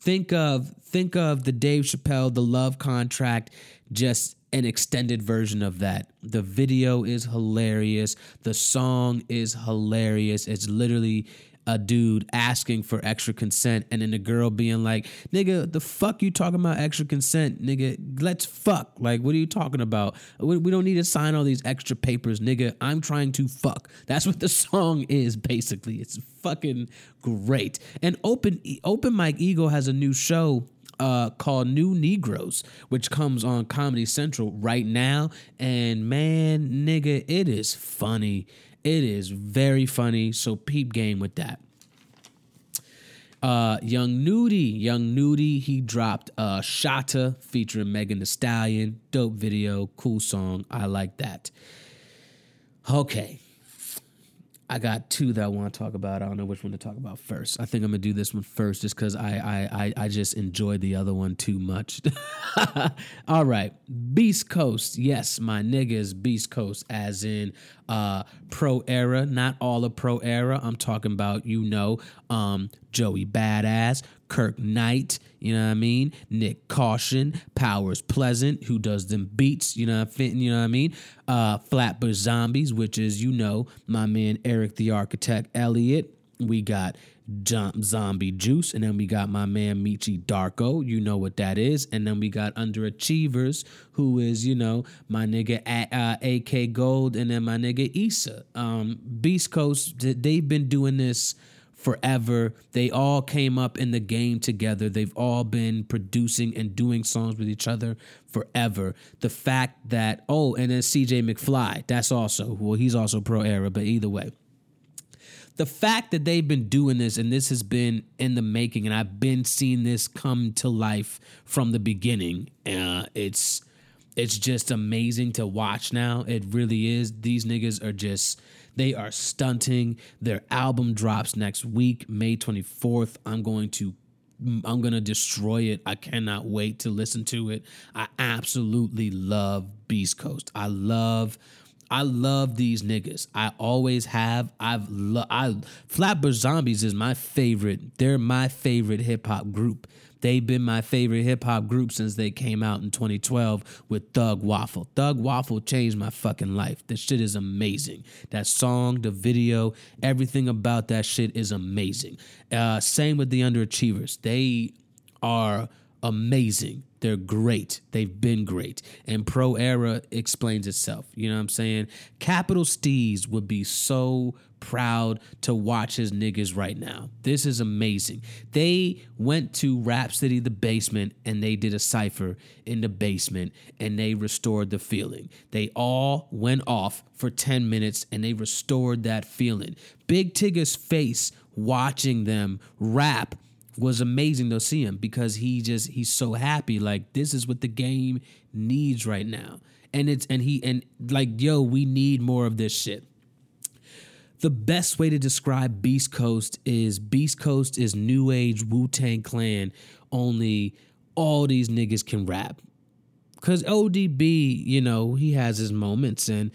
think of think of the Dave Chappelle, the love contract, just an extended version of that. The video is hilarious. The song is hilarious. It's literally a dude asking for extra consent and then the girl being like, nigga, the fuck you talking about extra consent, nigga? Let's fuck. Like, what are you talking about? We, we don't need to sign all these extra papers, nigga. I'm trying to fuck. That's what the song is, basically. It's fucking great. And Open Open Mike Eagle has a new show uh, called New Negroes, which comes on Comedy Central right now. And man, nigga, it is funny. It is very funny. So peep game with that. Uh, Young Nudy, Young Nudy, he dropped uh, Shata featuring Megan Thee Stallion. Dope video, cool song. I like that. Okay, I got two that I want to talk about. I don't know which one to talk about first. I think I'm gonna do this one first, just because I, I I I just enjoyed the other one too much. All right, Beast Coast. Yes, my niggas Beast Coast, as in uh, Pro Era, not all of Pro Era. I'm talking about you know um, Joey Badass, Kirk Knight, you know what I mean? Nick Caution, Powers Pleasant, who does them beats, you know, fitting, you know what I mean? Uh, Flatbush Zombies, which is, you know, my man Eric the Architect Elliott. We got Jump Zombie Juice, and then we got my man Meechy Darko. You know what that is. And then we got Underachievers, who is, you know, my nigga uh, AK Gold, and then my nigga Issa. Um, Beast Coast, they've been doing this forever. They all came up in the game together. They've all been producing and doing songs with each other forever. The fact that, oh, and then CJ McFly, that's also, well, he's also pro era, but either way. The fact that they've been doing this and this has been in the making, and I've been seeing this come to life from the beginning, uh, it's it's just amazing to watch now. It really is. These niggas are just they are stunting. Their album drops next week, May 24th. I'm going to I'm going to destroy it. I cannot wait to listen to it. I absolutely love Beast Coast. I love I love these niggas. I always have. I've lo- I Flatbush Zombies is my favorite. They're my favorite hip hop group. They've been my favorite hip hop group since they came out in 2012 with Thug Waffle. Thug Waffle changed my fucking life. This shit is amazing. That song, the video, everything about that shit is amazing. Uh, same with the Underachievers. They are amazing. They're great. They've been great. And Pro Era explains itself. You know what I'm saying? Capital Steez would be so proud to watch his niggas right now. This is amazing. They went to Rap City, the basement, and they did a cipher in the basement and they restored the feeling. They all went off for 10 minutes and they restored that feeling. Big Tigger's face watching them rap was amazing to see him because he just he's so happy like this is what the game needs right now and it's and he and like yo we need more of this shit the best way to describe beast coast is beast coast is new age wu-tang clan. Only all these niggas can rap. Because odb you know he has his moments and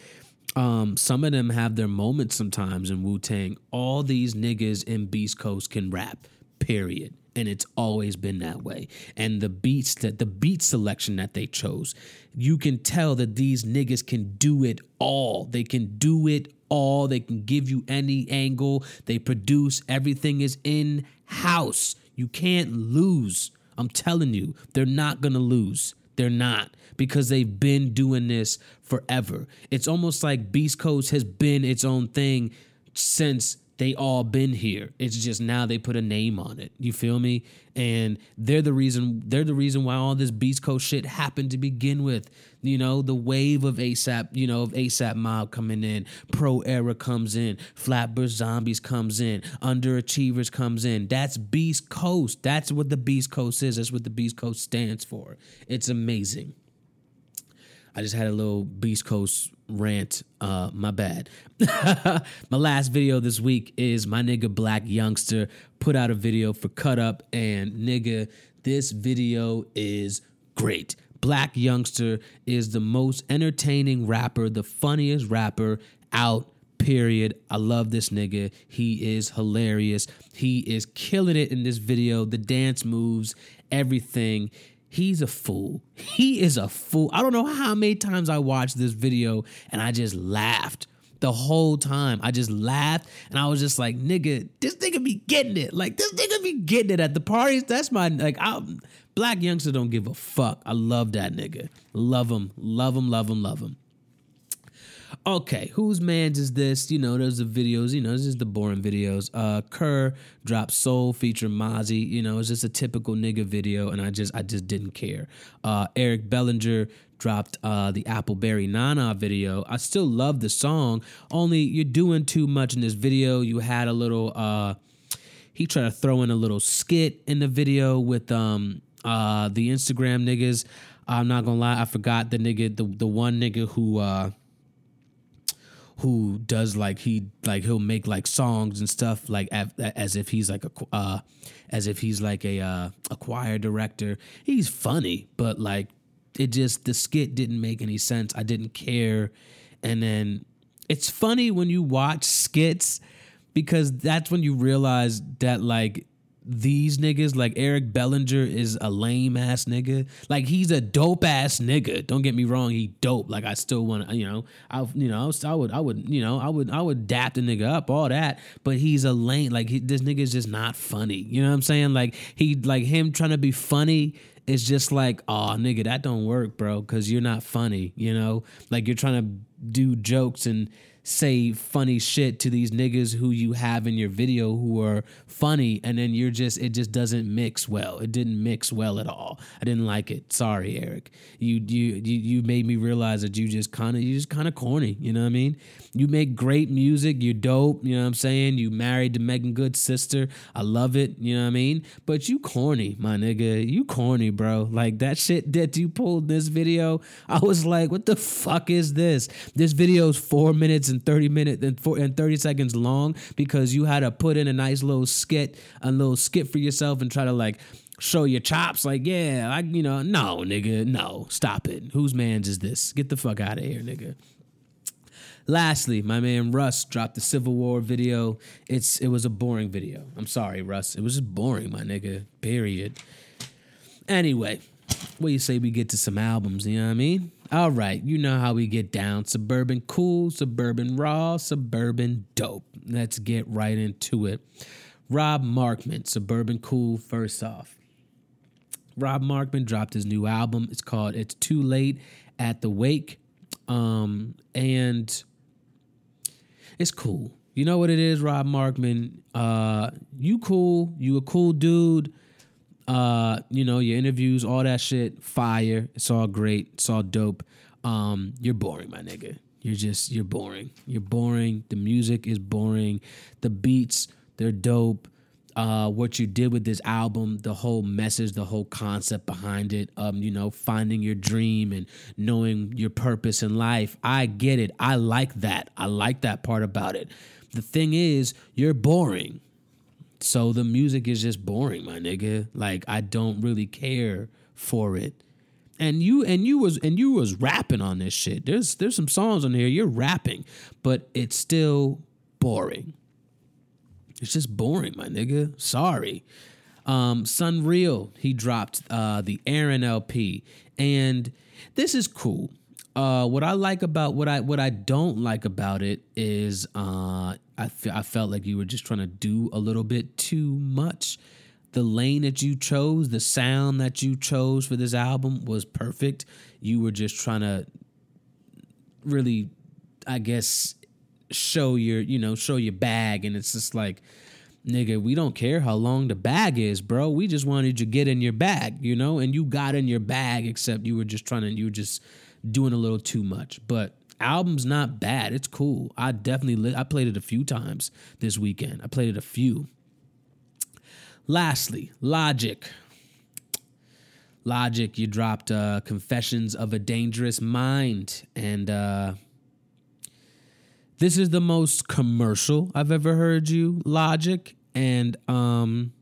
um, some of them have their moments sometimes in Wu Tang. All these niggas in Beast Coast can rap period and it's always been that way. And the beats that the beat selection that they chose you can tell that these niggas can do it all. They can do it all. They can give you any angle. They produce everything is in house you can't lose. I'm telling you they're not gonna lose. They're not because they've been doing this forever. It's almost like beast coast has been its own thing since they all been here. It's just now they put a name on it. You feel me? And they're the reason they're the reason why all this Beast Coast shit happened to begin with. You know, the wave of ASAP, you know, of ASAP Mob coming in, Pro Era comes in, Flatbush Zombies comes in, Underachievers comes in. That's Beast Coast. That's what the Beast Coast is. That's what the Beast Coast stands for. It's amazing. I just had a little Beast Coast rant. Uh, my bad. my last video this week is my nigga Blac Youngsta put out a video for Cut Up, and nigga, this video is great. Blac Youngsta is the most entertaining rapper, the funniest rapper out period. I love this nigga. He is hilarious. He is killing it in this video. The dance moves, everything. He's a fool. He is a fool. I don't know how many times I watched this video and I just laughed the whole time. I just laughed and I was just like, nigga, this nigga be getting it. Like this nigga be getting it at the parties. That's my like I'm Blac Youngsta don't give a fuck. I love that nigga. Love him. Love him, love him, love him okay, whose man's is this? You know, there's the videos, you know, this is the boring videos. Uh Kerr dropped Soul featuring Mozzy, you know, it's just a typical nigga video, and I just I just didn't care. Uh Eric Bellinger dropped uh the Appleberry Nana video. I still love the song, only you're doing too much in this video. You had a little uh he tried to throw in a little skit in the video with um uh the Instagram niggas. I'm not gonna lie, I forgot the nigga, the the one nigga who uh who does like he like he'll make like songs and stuff like as, if he's like a uh, as if he's like a uh, a choir director. He's funny, but like it just the skit didn't make any sense. I didn't care, and then it's funny when you watch skits because that's when you realize that like these niggas like Eric Bellinger is a lame ass nigga. Like he's a dope ass nigga. Don't get me wrong, he dope. Like I still want to, you know, I you know, I would I would, you know, I would I would dap the nigga up all that, but he's a lame like he, this nigga's just not funny. You know what I'm saying? Like he like him trying to be funny is just like, "Oh, nigga, that don't work, bro, cuz you're not funny, you know? Like you're trying to do jokes and say funny shit to these niggas who you have in your video who are funny and then you're just it just doesn't mix well. It didn't mix well at all. I didn't like it. Sorry eric. You you you, you made me realize that you just kind of you just kind of corny you know what i mean? You make great music you're dope you know what i'm saying? You married to Meagan Good's sister. I love it you know what i mean? But you corny my nigga. You corny bro. Like that shit that you pulled in this video i was like what the fuck is this? This video's four minutes and 30 minutes and, and 30 seconds long because you had to put in a nice little skit, a little skit for yourself and try to like show your chops. Like, yeah, I, you know, no, nigga, no, stop it. Whose man's is this? Get the fuck out of here, nigga. Lastly, my man Russ dropped the Civil War video. It's it was a boring video. I'm sorry, Russ. It was just boring, my nigga. Period. Anyway, what do you say we get to some albums? You know what I mean? All right, you know how we get down. Suburban cool, suburban raw, suburban dope. Let's get right into it. Rob Markman, Suburban Cool, first off. Rob Markman dropped his new album. It's called It's Too Late at the Wake. Um, and it's cool. You know what it is, Rob Markman? Uh, you cool. You a cool dude uh, you know, your interviews, all that shit, fire. It's all great. It's all dope. Um, you're boring, my nigga. You're just you're boring. You're boring. The music is boring. The beats, they're dope. Uh, what you did with this album, the whole message, the whole concept behind it, um, you know, finding your dream and knowing your purpose in life. I get it. I like that. I like that part about it. The thing is, you're boring. So the music is just boring, my nigga. Like I don't really care for it. And you and you was and you was rapping on this shit. There's there's some songs on here you're rapping, but it's still boring. It's just boring, my nigga. Sorry. Um, SonReal, he dropped uh, the Aaron LP, and this is cool. Uh, what I like about what I what I don't like about it is uh, I, fe- I felt like you were just trying to do a little bit too much. The lane that you chose, the sound that you chose for this album was perfect. You were just trying to really, I guess, show your you know show your bag, and it's just like nigga, we don't care how long the bag is, bro. We just wanted you to get in your bag, you know, and you got in your bag, except you were just trying to, you were just doing a little too much. But album's not bad. It's cool. I definitely li- I played it a few times this weekend. I played it a few. Lastly, Logic. Logic, you dropped uh, Confessions of a Dangerous Mind, and uh, this is the most commercial I've ever heard you, Logic, and um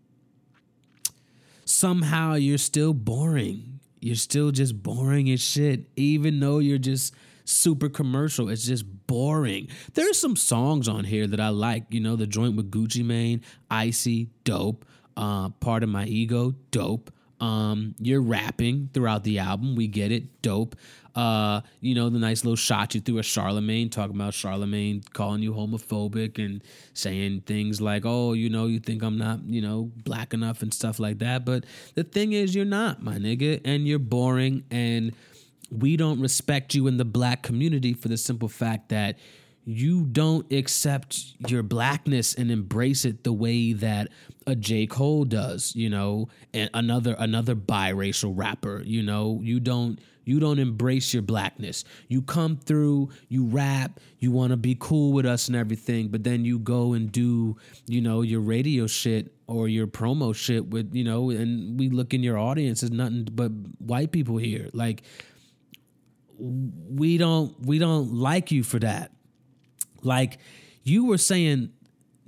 somehow you're still boring. You're still just boring as shit, even though you're just super commercial. It's just boring. There's some songs on here that I like. You know, the joint with Gucci Mane, Icy, dope. Uh, Part of my ego, dope. Um, you're rapping throughout the album. We get it, dope. Uh, you know, the nice little shot you threw at Charlemagne, talking about Charlemagne calling you homophobic and saying things like, oh, you know, you think I'm not, you know, black enough and stuff like that. But the thing is, you're not, my nigga, and you're boring and we don't respect you in the black community for the simple fact that you don't accept your blackness and embrace it the way that a J. Cole does, you know, and another another biracial rapper, you know, you don't you don't embrace your blackness. You come through, you rap, you want to be cool with us and everything, but then you go and do, you know, your radio shit or your promo shit with, you know, and we look in your audience as nothing but white people here. Like we don't we don't like you for that. Like you were saying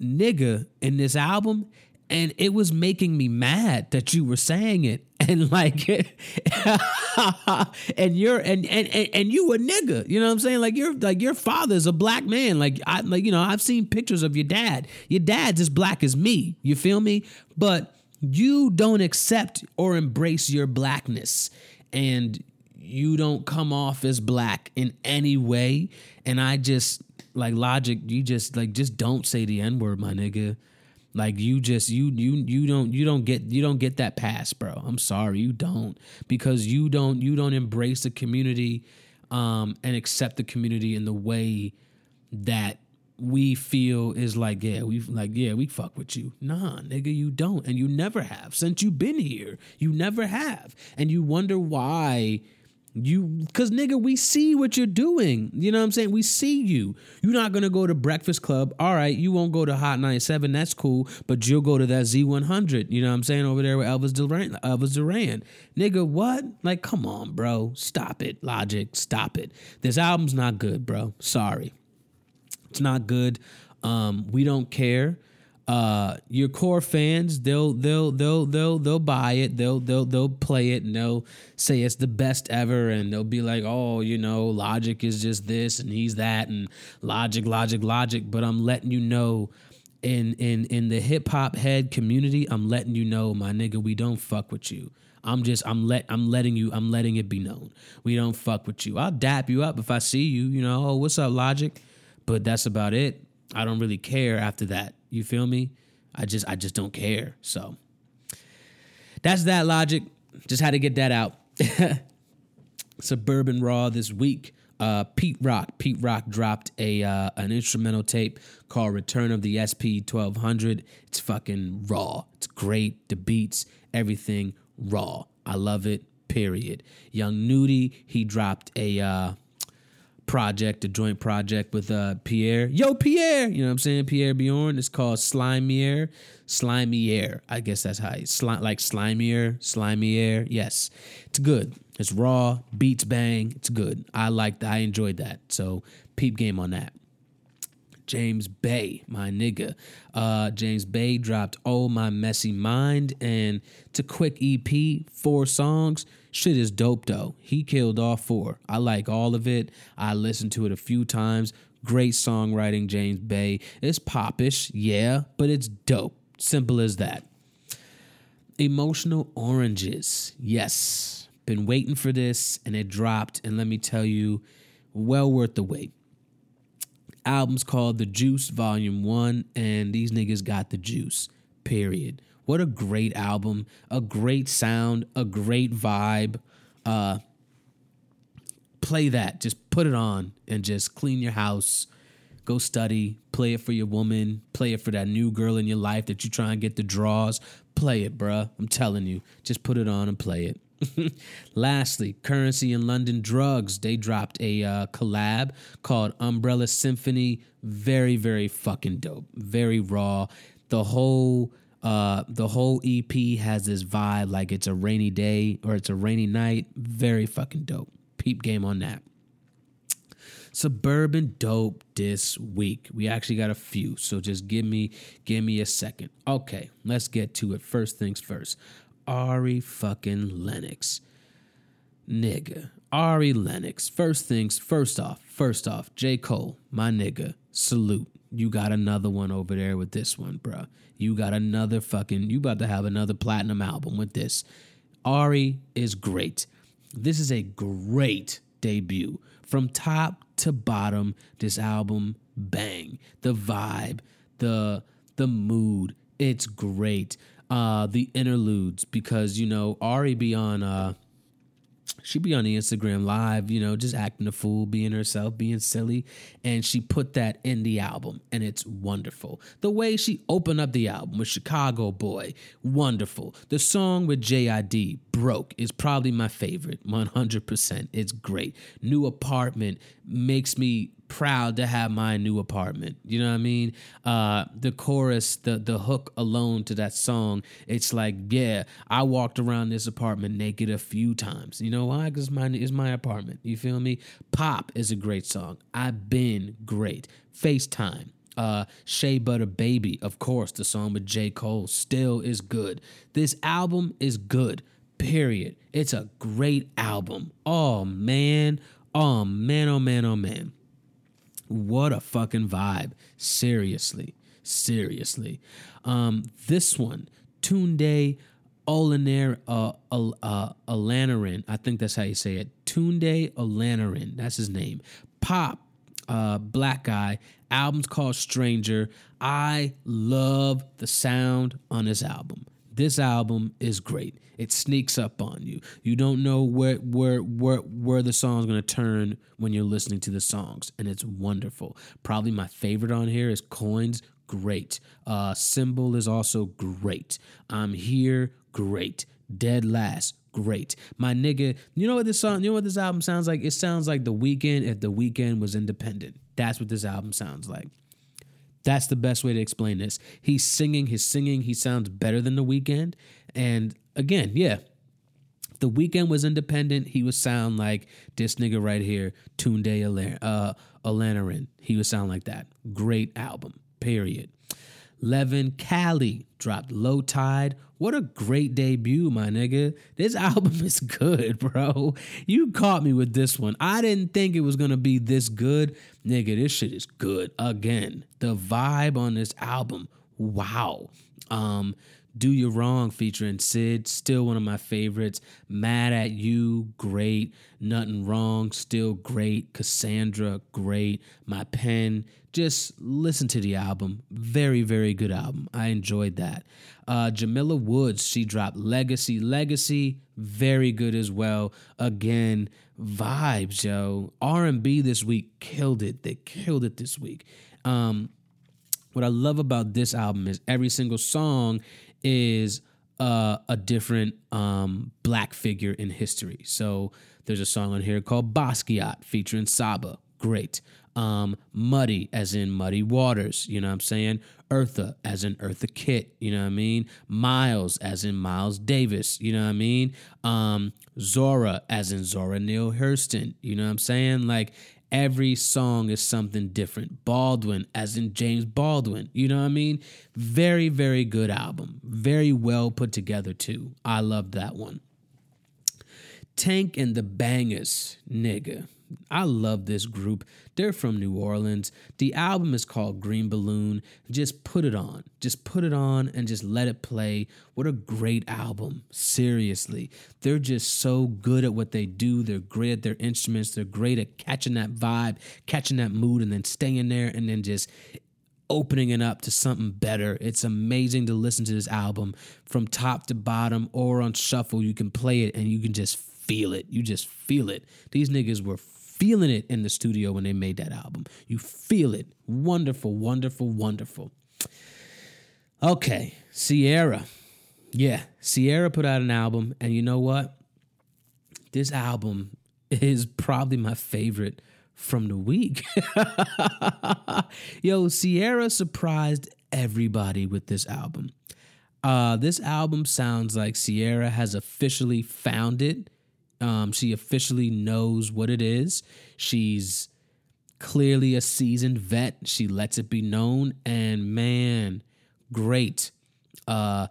nigga in this album and it was making me mad that you were saying it. And like and you're and, and and and you a nigga you know what i'm saying? Like you're like your father's a black man. Like i like you know i've seen pictures of your dad. Your dad's as black as me you feel me? But you don't accept or embrace your blackness. And you don't come off as black in any way. And I just like logic, you just like just don't say the N-word, my nigga. Like you just you you you don't you don't get you don't get that pass, bro. I'm sorry, you don't because you don't you don't embrace the community um and accept the community in the way that we feel is like, yeah, we like, yeah, we fuck with you. Nah, nigga, you don't. And you never have. Since you've been here, you never have. And you wonder why you, cause nigga, we see what you're doing. You know what I'm saying? We see you. You're not gonna go to Breakfast Club. All right, you won't go to Hot 97. That's cool. But you'll go to that Z100. You know what I'm saying? Over there with Elvis Duran. Elvis Duran. Nigga, what? Like, come on, bro. Stop it. Logic. Stop it. This album's not good, bro. Sorry. It's not good. Um, we don't care uh your core fans they'll they'll they'll they'll they'll buy it they'll they'll they'll play it and they'll say it's the best ever and they'll be like oh you know logic is just this and he's that and logic logic logic but i'm letting you know in in in the hip hop head community i'm letting you know my nigga we don't fuck with you I'm just I'm let I'm letting you I'm letting it be known. We don't fuck with you. I'll dap you up if I see you, you know, oh what's up, Logic? But that's about it. I don't really care after that. You feel me? I just I just don't care. So that's that logic. Just had to get that out. Suburban Raw this week. Uh, Pete Rock. Pete Rock dropped a uh, an instrumental tape called "Return of the SP 1200." It's fucking raw. It's great. The beats, everything raw. I love it. Period. Young Nudy. He dropped a uh, project, a joint project with uh Pierre. Yo, Pierre, you know what I'm saying? Pierre Bourne. It's called Slimier. Slimier. I guess that's how it's sli- like Slimier, Slimier. Yes. It's good. It's raw, beats bang. It's good. I liked I enjoyed that. So peep game on that. James Bay, my nigga. Uh, James Bay dropped Oh My Messy Mind, and it's a quick EP, four songs. Shit is dope though. He killed all four. I like all of it. I listened to it a few times. Great songwriting, James Bay. It's popish, yeah, but it's dope. Simple as that. Emotional Oranges. Yes. Been waiting for this and it dropped. And let me tell you, well worth the wait album's called The Juice Volume 1, and these niggas got the juice, period. What a great album, a great sound, a great vibe. Uh, play that, just put it on and just clean your house. Go study, play it for your woman, play it for that new girl in your life that you try and get the draws. Play it, bruh. I'm telling you, just put it on and play it. Lastly, Currency and London Drugs. They dropped a uh, collab called Umbrella Symphony. Very, very fucking dope. Very raw. The whole uh, the whole EP has this vibe like it's a rainy day or it's a rainy night. Very fucking dope. Peep game on that. Suburban dope this week. We actually got a few, so just give me give me a second. Okay, let's get to it. First things first. Ari fucking Lennox. Nigga. Ari Lennox. First things first off, first off, J. Cole, my nigga. Salute. You got another one over there with this one, bruh. You got another fucking you about to have another platinum album with this. Ari is great. This is a great debut. From top to bottom, this album bang. The vibe, the the mood, it's great. Uh the interludes because you know Ari be on uh she be on the Instagram live, you know, just acting a fool, being herself, being silly, and she put that in the album, and it's wonderful. The way she opened up the album with Chicago Boy, wonderful. The song with JID, Broke, is probably my favorite, 100%. It's great. New Apartment makes me proud to have my new apartment. You know what I mean? Uh, the chorus, the the hook alone to that song, it's like, yeah, I walked around this apartment naked a few times. You know why? Because mine is my apartment. You feel me? Pop is a great song. I've been great. FaceTime. Uh, Shea Butter Baby, of course, the song with J. Cole still is good. This album is good. Period. It's a great album. Oh man. Oh man, oh man, oh man. What a fucking vibe. Seriously. Seriously. Um, this one, Tunde Olaner, uh, uh, Olaniran. I think that's how you say it. Tunde Olaniran. That's his name. Pop, uh, black guy. Album's called Stranger. I love the sound on this album. This album is great. It sneaks up on you. You don't know where where where where the song's gonna turn when you're listening to the songs, and it's wonderful. Probably my favorite on here is Coins. Great. Uh, Symbol is also great. I'm here. Great. Dead Last. Great. My nigga, you know what this song, you know what this album sounds like? It sounds like The Weeknd if The Weeknd was independent. That's what this album sounds like. That's the best way to explain this. He's singing, he's singing, he sounds better than The Weeknd. And again, yeah, The Weeknd was independent, he would sound like this nigga right here, Tunde uh, Olaniran. He would sound like that. Great album, period. Leven Kali dropped Low Tide. What a great debut, my nigga. This album is good, bro. You caught me with this one. I didn't think it was gonna be this good. Nigga, this shit is good again. The vibe on this album, wow. Um, do You Wrong featuring Syd, still one of my favorites. Mad at You, great. Nothing Wrong, still great. Cassandra, great. My Pen, just listen to the album. Very, very good album. I enjoyed that. Uh, Jamila Woods, she dropped Legacy. Legacy, very good as well. Again, vibes, yo. R&B this week killed it. They killed it this week. Um, what I love about this album is every single song is uh, a different um, black figure in history. So there's a song on here called Basquiat featuring Saba. Great. Um, Muddy, as in Muddy Waters, you know what I'm saying? Eartha, as in Eartha Kitt, you know what I mean? Miles, as in Miles Davis, you know what I mean? Um, Zora, as in Zora Neale Hurston, you know what I'm saying? Like every song is something different. Baldwin, as in James Baldwin, you know what I mean? Very, very good album. Very well put together, too. I love that one. Tank and the Bangas, nigga. I love this group. They're from New Orleans. The album is called Green Balloon. Just put it on. Just put it on and just let it play. What a great album. Seriously. They're just so good at what they do. They're great at their instruments. They're great at catching that vibe, catching that mood, and then staying there and then just opening it up to something better. It's amazing to listen to this album from top to bottom or on shuffle. You can play it and you can just feel it. You just feel it. These niggas were feeling it in the studio when they made that album. You feel it. Wonderful, wonderful, wonderful. Okay, Ciara. Yeah, Ciara put out an album, and you know what? This album is probably my favorite from the week. Yo, Ciara surprised everybody with this album. Uh, this album sounds like Ciara has officially found it um, she officially knows what it is. She's clearly a seasoned vet. She lets it be known. And man, great. Uh,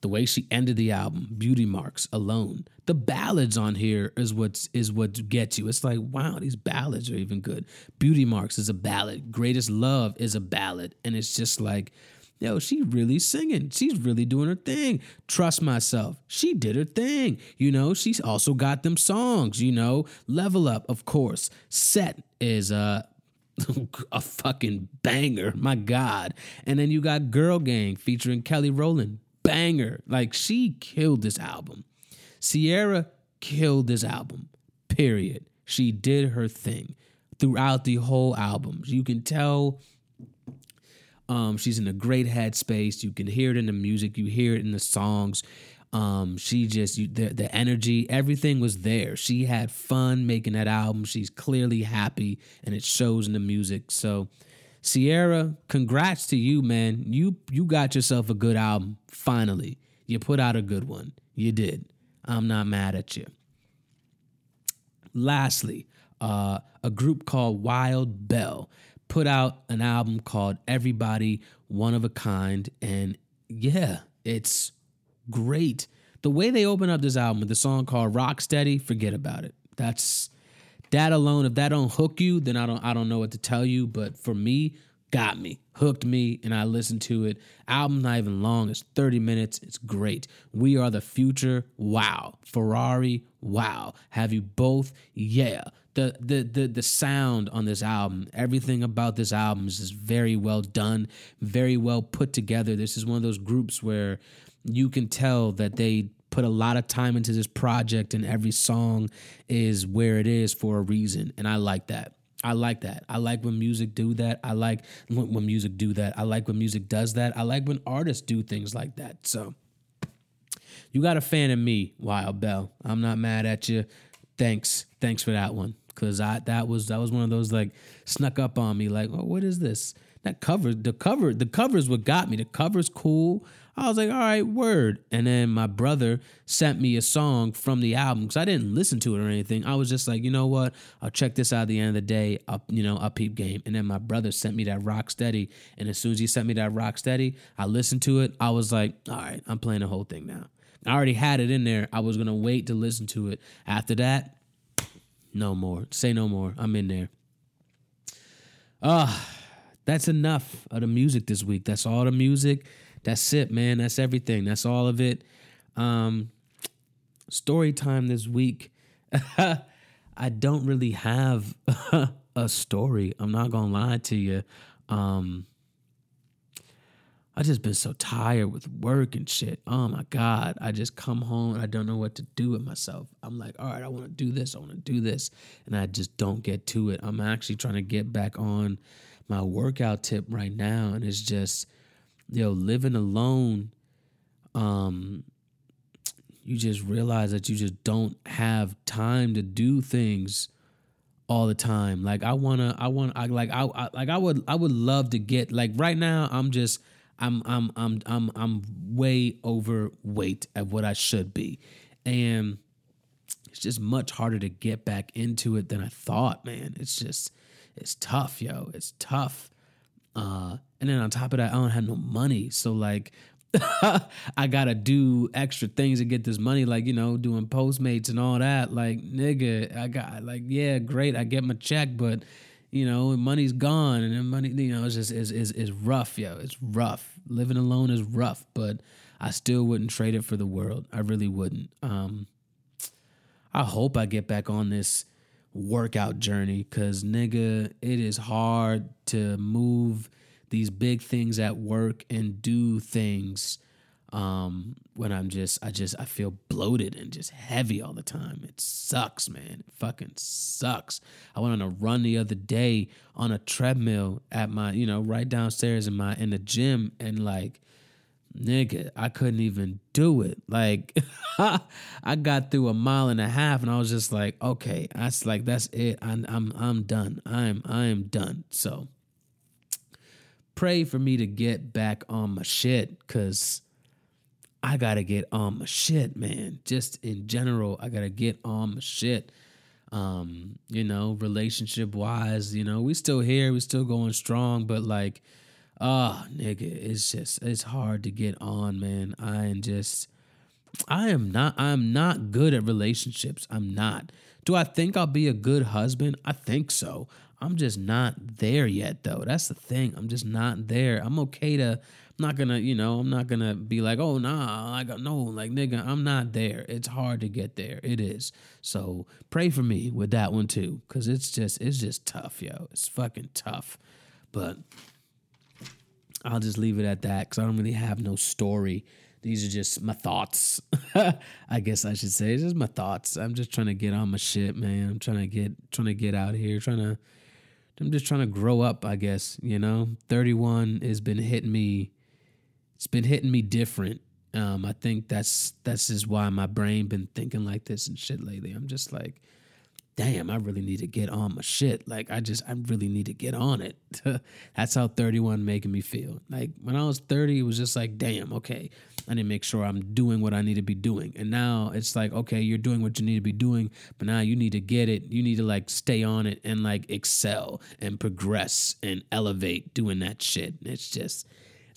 the way she ended the album, Beauty Marks alone. The ballads on here is what is what gets you. It's like, wow, these ballads are even good. Beauty Marks is a ballad. Greatest Love is a ballad. And it's just like, yo, she really singing. She's really doing her thing. Trust myself. She did her thing. You know, she's also got them songs, you know. Level up, of course. Set is uh a fucking banger. My God. And then you got Girl Gang featuring Kelly Rowland. Banger. Like she killed this album. Ciara killed this album. Period. She did her thing throughout the whole album. You can tell um, she's in a great headspace. You can hear it in the music. You hear it in the songs. Um, she just you, the the energy, everything was there. She had fun making that album. She's clearly happy, and it shows in the music. So, Ciara, congrats to you, man. You you got yourself a good album. Finally, you put out a good one. You did. I'm not mad at you. Lastly, uh, a group called Wild Belle put out an album called Everybody One of a Kind, and yeah, it's great. The way they open up this album with the song called Rock Steady, forget about it. That's that alone. If that don't hook you, then I don't I don't know what to tell you. But for me, got me, hooked me, and I listened to it. Album not even long, it's 30 minutes. It's great. We are the future. Wow. Ferrari, wow. Have you both? Yeah. The, the the sound on this album, everything about this album is just very well done, very well put together. This is one of those groups where you can tell that they put a lot of time into this project and every song is where it is for a reason and i like that. I like that. I like when music do that. I like when, when music do that. I like when music does that. I like when artists do things like that. So you got a fan of me Wild Belle. i'm not mad at you. Thanks. Thanks for that one because i that was that was one of those like snuck up on me like oh, what is this that cover the cover the cover is what got me the cover's cool I was like, all right, word. And then my brother sent me a song from the album because I didn't listen to it or anything. I was just like, you know what? I'll check this out at the end of the day. Up, you know, a peep game. And then my brother sent me that rock steady. And as soon as he sent me that rock steady, I listened to it. I was like, all right, I'm playing the whole thing now. I already had it in there. I was gonna wait to listen to it. After that, no more. Say no more. I'm in there. Ah, uh, that's enough of the music this week. That's all the music. That's it, man. That's everything. That's all of it. Um, story time this week. I don't really have a story. I'm not gonna lie to you. Um, I just been so tired with work and shit. Oh my god! I just come home and I don't know what to do with myself. I'm like, all right, I want to do this. I want to do this, and I just don't get to it. I'm actually trying to get back on my workout tip right now, and it's just yo, living alone, um, you just realize that you just don't have time to do things all the time. Like I wanna, I want, I like, I, I like, I would, I would love to get like right now. I'm just, I'm, I'm, I'm, I'm, I'm way overweight at what I should be, and it's just much harder to get back into it than I thought. Man, it's just, it's tough, yo. It's tough. Uh, and then on top of that, I don't have no money. So like I gotta do extra things to get this money, like you know, doing Postmates and all that. Like, nigga, I got like, yeah, great, I get my check, but you know, money's gone, and money, you know, it's just is is is rough, yo. It's rough. Living alone is rough, but I still wouldn't trade it for the world. I really wouldn't. Um, I hope I get back on this workout journey, cause nigga, it is hard to move these big things at work and do things um, when I'm just I just I feel bloated and just heavy all the time. It sucks, man. It fucking sucks. I went on a run the other day on a treadmill at my, you know, right downstairs in my in the gym and like nigga, I couldn't even do it. Like I got through a mile and a half and I was just like, okay, that's like that's it. I'm I'm I'm done. I'm I am done. So pray for me to get back on my shit because I gotta get on my shit, man. Just in general, I gotta get on my shit. Um, you know, relationship wise, you know, we still here, we still going strong, but like, oh nigga, it's just it's hard to get on, man. I am just I am not I'm not good at relationships. I'm not. Do I think I'll be a good husband? I think so. I'm just not there yet though. That's the thing. I'm just not there. I'm okay to not gonna, you know, I'm not gonna be like, oh nah, like no, like nigga, I'm not there. It's hard to get there. It is. So pray for me with that one too. Cause it's just it's just tough, yo. It's fucking tough. But I'll just leave it at that because I don't really have no story. These are just my thoughts. I guess I should say. It's just my thoughts. I'm just trying to get on my shit, man. I'm trying to get trying to get out here, trying to I'm just trying to grow up, I guess, you know. 31 has been hitting me it's been hitting me different. Um, I think that's that's just why my brain been thinking like this and shit lately. I'm just like, damn, I really need to get on my shit. Like I just I really need to get on it. that's how 31 making me feel. Like when I was 30, it was just like, damn, okay. I need to make sure I'm doing what I need to be doing. And now it's like, okay, you're doing what you need to be doing, but now you need to get it. You need to like stay on it and like excel and progress and elevate doing that shit. And It's just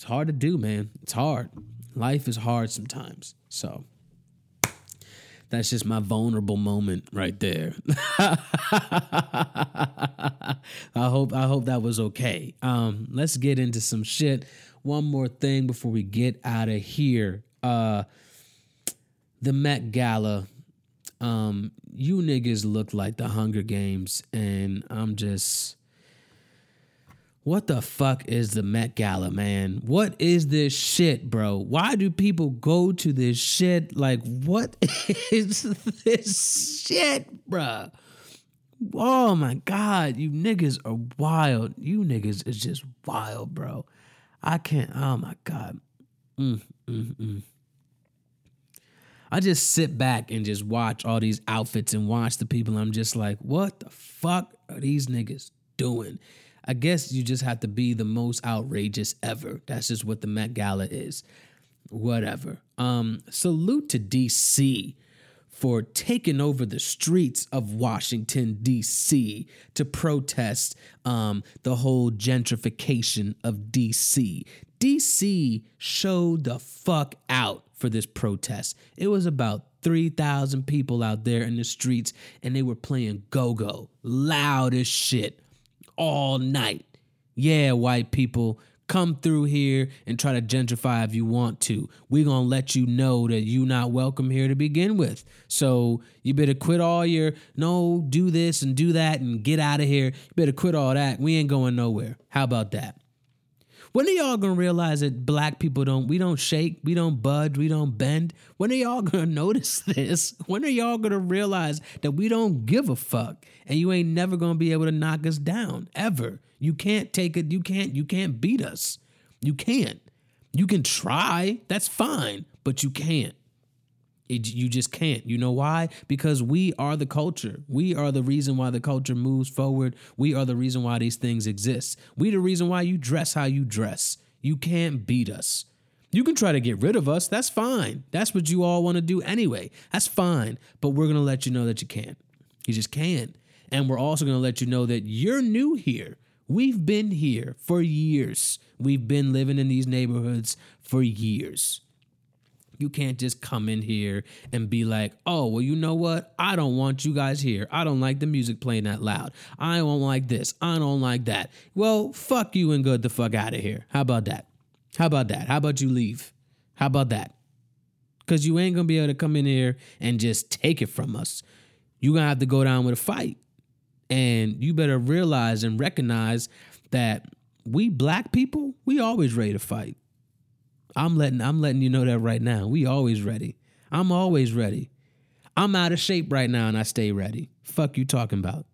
it's hard to do, man. It's hard. Life is hard sometimes. So that's just my vulnerable moment right there. I hope I hope that was okay. Um, let's get into some shit. One more thing before we get out of here. Uh, the Met Gala. Um, you niggas look like the Hunger Games, and I'm just what the fuck is the Met Gala, man? What is this shit, bro? Why do people go to this shit? Like, what is this shit, bro? Oh my God, you niggas are wild. You niggas is just wild, bro. I can't, oh my God. Mm, mm, mm. I just sit back and just watch all these outfits and watch the people. I'm just like, what the fuck are these niggas doing? I guess you just have to be the most outrageous ever. That's just what the Met Gala is. Whatever. Um, salute to DC for taking over the streets of Washington, D.C. to protest um, the whole gentrification of D.C. D.C. showed the fuck out for this protest. It was about 3,000 people out there in the streets and they were playing go go, loud as shit all night. Yeah, white people, come through here and try to gentrify if you want to. We're going to let you know that you're not welcome here to begin with. So you better quit all your, no, do this and do that and get out of here. You better quit all that. We ain't going nowhere. How about that? When are y'all gonna realize that black people don't we don't shake, we don't budge, we don't bend? When are y'all gonna notice this? When are y'all gonna realize that we don't give a fuck and you ain't never gonna be able to knock us down ever? You can't take it, you can't, you can't beat us. You can't. You can try, that's fine, but you can't. It, you just can't. You know why? Because we are the culture. We are the reason why the culture moves forward. We are the reason why these things exist. We the reason why you dress how you dress. You can't beat us. You can try to get rid of us. That's fine. That's what you all want to do anyway. That's fine. But we're going to let you know that you can't. You just can't. And we're also going to let you know that you're new here. We've been here for years. We've been living in these neighborhoods for years. You can't just come in here and be like, oh, well, you know what? I don't want you guys here. I don't like the music playing that loud. I don't like this. I don't like that. Well, fuck you and good the fuck out of here. How about that? How about that? How about you leave? How about that? Because you ain't going to be able to come in here and just take it from us. You're going to have to go down with a fight. And you better realize and recognize that we black people, we always ready to fight. I'm letting I'm letting you know that right now. We always ready. I'm always ready. I'm out of shape right now and I stay ready. Fuck you talking about.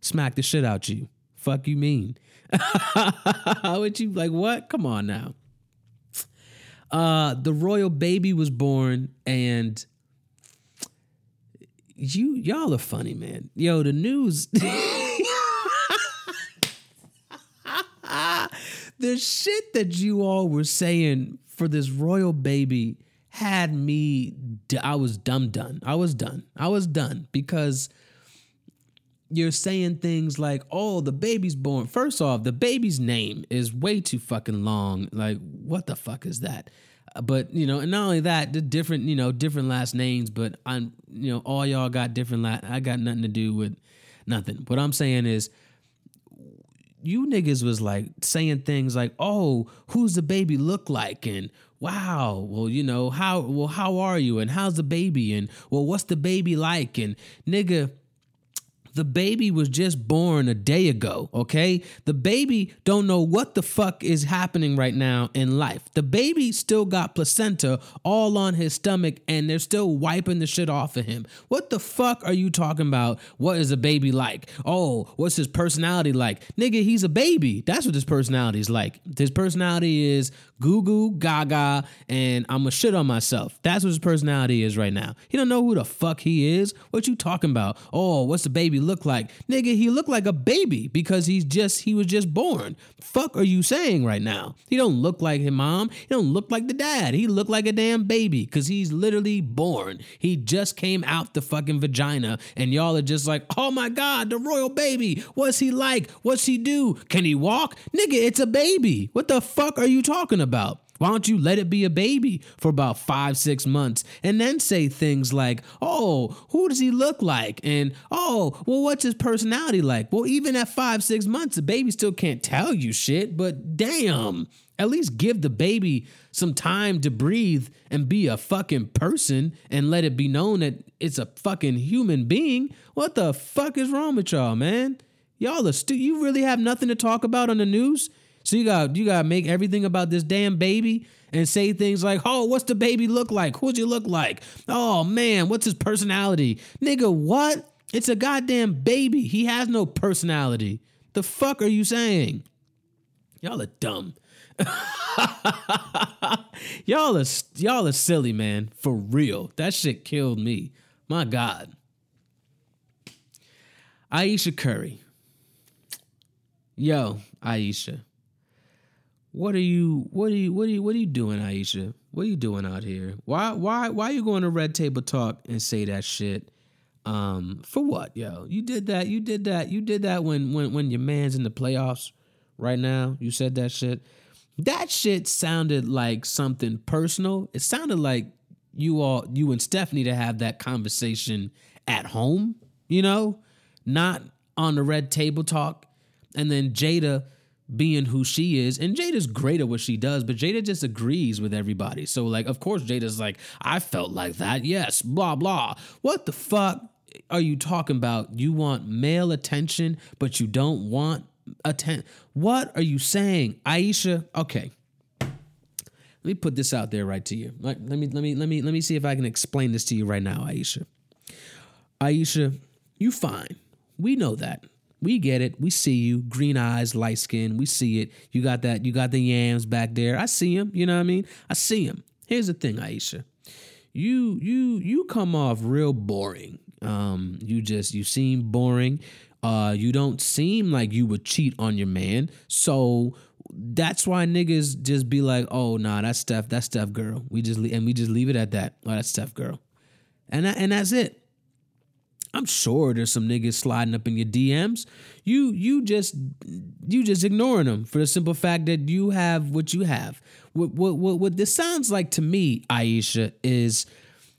Smack the shit out you. Fuck you mean. what you like what? Come on now. Uh the royal baby was born and you y'all are funny, man. Yo, the news the shit that you all were saying for this royal baby had me I was dumb done. I was done. I was done because you're saying things like, "Oh, the baby's born." First off, the baby's name is way too fucking long. Like, what the fuck is that? Uh, But you know, and not only that, the different you know different last names. But I'm you know all y'all got different last. I got nothing to do with nothing. What I'm saying is, you niggas was like saying things like, "Oh, who's the baby look like?" and "Wow, well, you know how well how are you?" and "How's the baby?" and "Well, what's the baby like?" and nigga. The baby was just born a day ago, okay? The baby don't know what the fuck is happening right now in life. The baby still got placenta all on his stomach and they're still wiping the shit off of him. What the fuck are you talking about? What is a baby like? Oh, what's his personality like? Nigga, he's a baby. That's what his personality is like. His personality is goo goo gaga and I'm a shit on myself. That's what his personality is right now. He don't know who the fuck he is. What you talking about? Oh, what's the baby look like? Nigga, he looked like a baby because he's just he was just born. Fuck are you saying right now? He don't look like his mom. He don't look like the dad. He look like a damn baby because he's literally born. He just came out the fucking vagina and y'all are just like, oh my god, the royal baby. What's he like? What's he do? Can he walk? Nigga, it's a baby. What the fuck are you talking about? Why don't you let it be a baby for about five, six months and then say things like, oh, who does he look like? And oh, well, what's his personality like? Well, even at five, six months, the baby still can't tell you shit, but damn, at least give the baby some time to breathe and be a fucking person and let it be known that it's a fucking human being. What the fuck is wrong with y'all, man? Y'all are stu- you really have nothing to talk about on the news? So you got you got to make everything about this damn baby and say things like, "Oh, what's the baby look like? Who'd look like? Oh man, what's his personality?" Nigga, what? It's a goddamn baby. He has no personality. The fuck are you saying? Y'all are dumb. y'all are y'all are silly, man. For real. That shit killed me. My god. Ayesha Curry. Yo, Ayesha. What are you what are you what are you what are you doing, Ayesha? What are you doing out here? Why why why are you going to Red Table Talk and say that shit? Um, for what, yo? You did that, you did that, you did that when when when your man's in the playoffs right now. You said that shit. That shit sounded like something personal. It sounded like you all you and stephanie to have that conversation at home, you know, not on the red table talk. And then Jada being who she is, and Jada's great at what she does, but Jada just agrees with everybody. So, like, of course, Jada's like, I felt like that, yes, blah, blah. What the fuck are you talking about? You want male attention, but you don't want attention. What are you saying, Ayesha? Okay. Let me put this out there right to you. Let, let me let me let me let me see if I can explain this to you right now, Ayesha. Ayesha, you fine. We know that. We get it. We see you. Green eyes, light skin. We see it. You got that. You got the yams back there. I see him. You know what I mean? I see him. Here's the thing, Ayesha. You you you come off real boring. Um, you just you seem boring. Uh, you don't seem like you would cheat on your man. So that's why niggas just be like, oh nah, that's Steph, that's Steph girl. We just and we just leave it at that. Oh, that's Steph girl, and that, and that's it. I'm sure there's some niggas sliding up in your DMs. You you just you just ignoring them for the simple fact that you have what you have. What what what, what this sounds like to me, Ayesha, is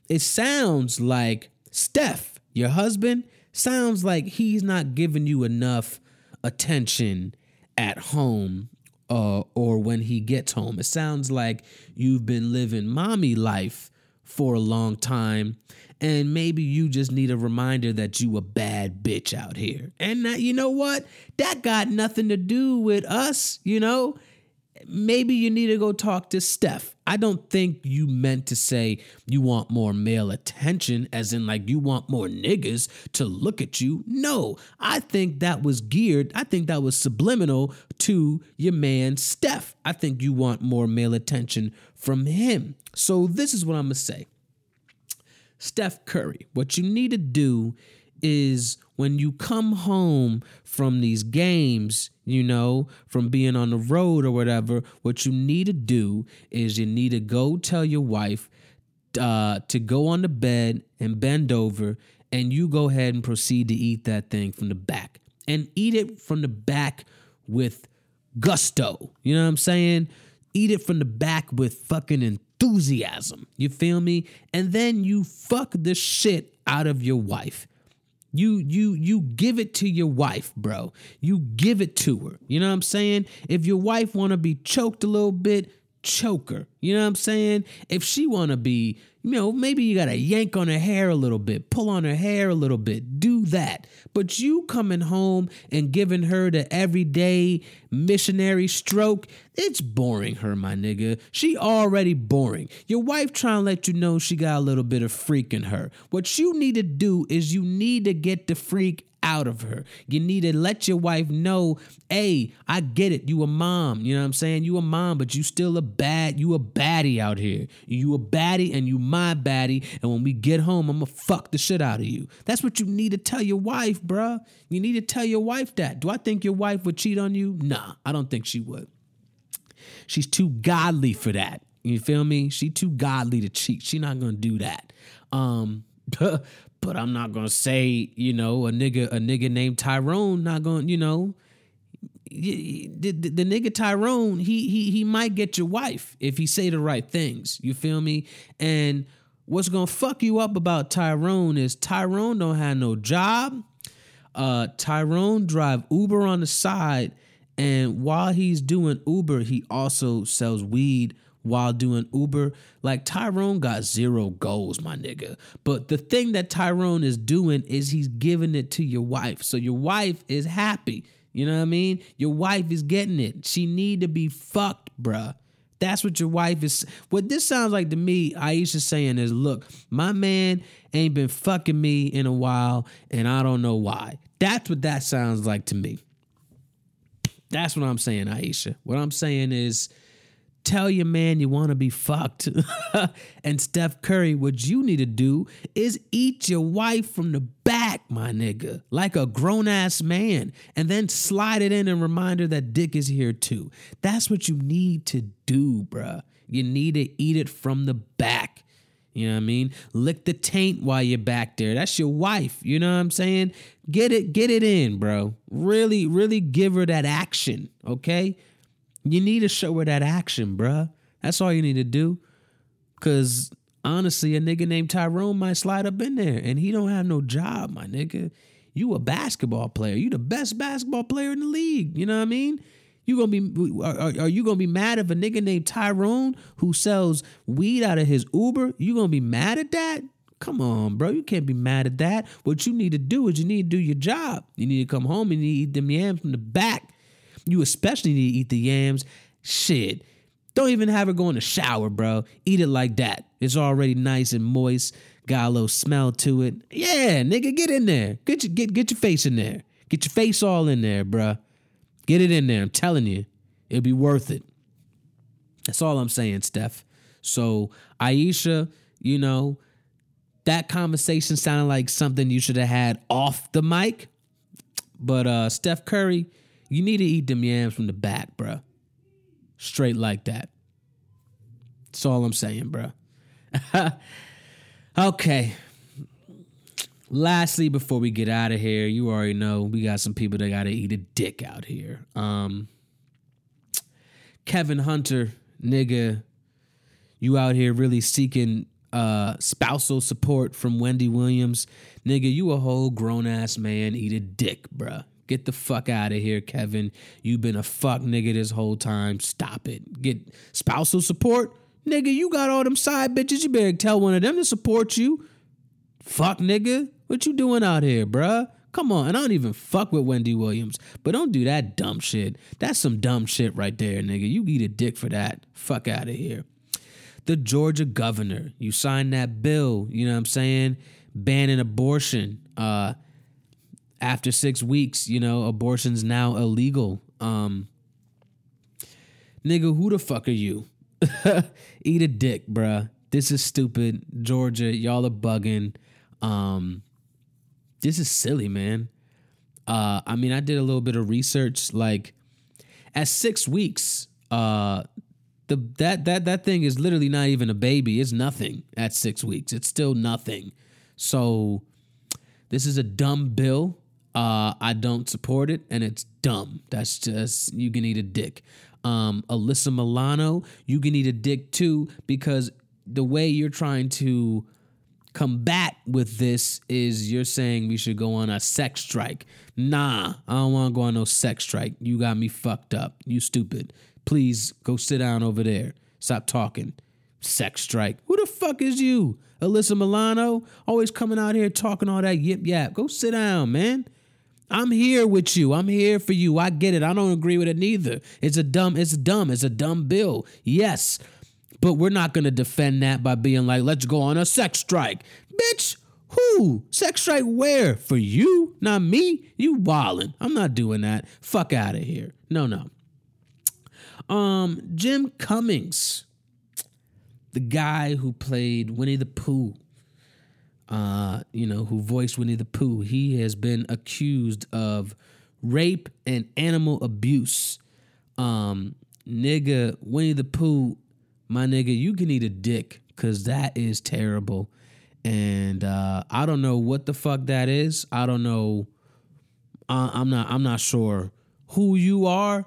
it sounds like Steph, your husband, sounds like he's not giving you enough attention at home uh, or when he gets home. It sounds like you've been living mommy life for a long time and maybe you just need a reminder that you a bad bitch out here. And you know what? That got nothing to do with us, you know? Maybe you need to go talk to Steph. I don't think you meant to say you want more male attention, as in, like, you want more niggas to look at you. No, I think that was geared, I think that was subliminal to your man, Steph. I think you want more male attention from him. So, this is what I'm gonna say. Steph Curry, what you need to do is when you come home from these games, you know, from being on the road or whatever, what you need to do is you need to go tell your wife uh, to go on the bed and bend over and you go ahead and proceed to eat that thing from the back and eat it from the back with gusto. You know what I'm saying? Eat it from the back with fucking enthusiasm. You feel me? And then you fuck the shit out of your wife. You you you give it to your wife, bro. You give it to her. You know what I'm saying? If your wife want to be choked a little bit, choke her. You know what I'm saying? If she want to be, you know, maybe you got to yank on her hair a little bit, pull on her hair a little bit, do that. But you coming home and giving her the everyday missionary stroke, it's boring her, my nigga. She already boring. Your wife trying to let you know she got a little bit of freak in her. What you need to do is you need to get the freak out of her. You need to let your wife know, hey, I get it. You a mom. You know what I'm saying? You a mom, but you still a bad, you a baddie out here. You a baddie and you my baddie. And when we get home, I'm gonna fuck the shit out of you. That's what you need to tell your wife, bruh. You need to tell your wife that. Do I think your wife would cheat on you? Nah, I don't think she would. She's too godly for that. You feel me? She too godly to cheat. She not gonna do that. Um, but I'm not gonna say, you know, a nigga, a nigga named Tyrone, not gonna, you know, the, the, the, nigga Tyrone, he he he might get your wife if he say the right things. You feel me? And what's gonna fuck you up about Tyrone is Tyrone don't have no job. Uh, Tyrone drive Uber on the side, and while he's doing Uber, he also sells weed while doing Uber. Like Tyrone got zero goals, my nigga. But the thing that Tyrone is doing is he's giving it to your wife. So your wife is happy. You know what I mean? Your wife is getting it. She need to be fucked, bruh. That's what your wife is. What this sounds like to me, Ayesha saying is, look, my man ain't been fucking me in a while, and I don't know why. That's what that sounds like to me. That's what I'm saying, Ayesha. What I'm saying is, tell your man you want to be fucked. and Steph Curry, what you need to do is eat your wife from the back, my nigga, like a grown ass man, and then slide it in and remind her that dick is here too. That's what you need to do, bruh. You need to eat it from the back. You know what I mean? Lick the taint while you're back there. That's your wife. You know what I'm saying? Get it, get it in, bro. Really, really give her that action, okay? You need to show her that action, bruh. That's all you need to do. Cause honestly, a nigga named Tyrone might slide up in there and he don't have no job, my nigga. You a basketball player. You the best basketball player in the league. You know what I mean? You gonna be are, are you gonna be mad if a nigga named Tyrone who sells weed out of his Uber? You gonna be mad at that? Come on, bro. You can't be mad at that. What you need to do is you need to do your job. You need to come home and you need to eat them yams from the back you especially need to eat the yams. Shit. Don't even have her go in the shower, bro. Eat it like that. It's already nice and moist. Got a little smell to it. Yeah, nigga, get in there. Get your get get your face in there. Get your face all in there, bro. Get it in there. I'm telling you, it'll be worth it. That's all I'm saying, Steph. So Ayesha, you know, that conversation sounded like something you should have had off the mic. But uh Steph Curry, you need to eat them yams from the back, bruh. Straight like that. That's all I'm saying, bruh. okay. Lastly, before we get out of here, you already know we got some people that gotta eat a dick out here. Um Kevin Hunter, nigga, you out here really seeking uh spousal support from Wendy Williams. Nigga, you a whole grown ass man, eat a dick, bruh. Get the fuck out of here, Kevin. You've been a fuck nigga this whole time. Stop it. Get spousal support? Nigga, you got all them side bitches. You better tell one of them to support you. Fuck nigga. What you doing out here, bruh? Come on, and I don't even fuck with Wendy Williams, but don't do that dumb shit. That's some dumb shit right there, nigga. You eat a dick for that. Fuck out of here. The Georgia governor, you signed that bill, you know what I'm saying? Banning abortion. Uh, after six weeks, you know, abortion's now illegal. Um, nigga, who the fuck are you? Eat a dick, bruh. This is stupid. Georgia, y'all are bugging. Um, this is silly, man. Uh, I mean, I did a little bit of research. Like, at six weeks, uh, the that that that thing is literally not even a baby. It's nothing at six weeks. It's still nothing. So This is a dumb bill. Uh, I don't support it, and it's dumb. That's just you can eat a dick. Um, Alyssa Milano, you can eat a dick too because the way you're trying to combat with this is you're saying we should go on a sex strike. Nah, I don't want to go on no sex strike. You got me fucked up. You stupid. Please go sit down over there. Stop talking. Sex strike. Who the fuck is you? Alyssa Milano? Always coming out here talking all that yip yap. Go sit down, man. I'm here with you. I'm here for you. I get it. I don't agree with it neither. It's a dumb, it's dumb. It's a dumb bill. Yes. But we're not to defend that by being like, let's go on a sex strike. Bitch, who? Sex strike where? For you? Not me? You wildin'. I'm not doing that. Fuck out of here. No, no. Um, Jim Cummings, the guy who played Winnie the Pooh, uh, you know, who voiced Winnie the Pooh, he has been accused of rape and animal abuse. Um, nigga, Winnie the Pooh, my nigga, you can eat a dick because that is terrible. And uh, I don't know what the fuck that is. I don't know. I, I'm not. I'm not sure who you are,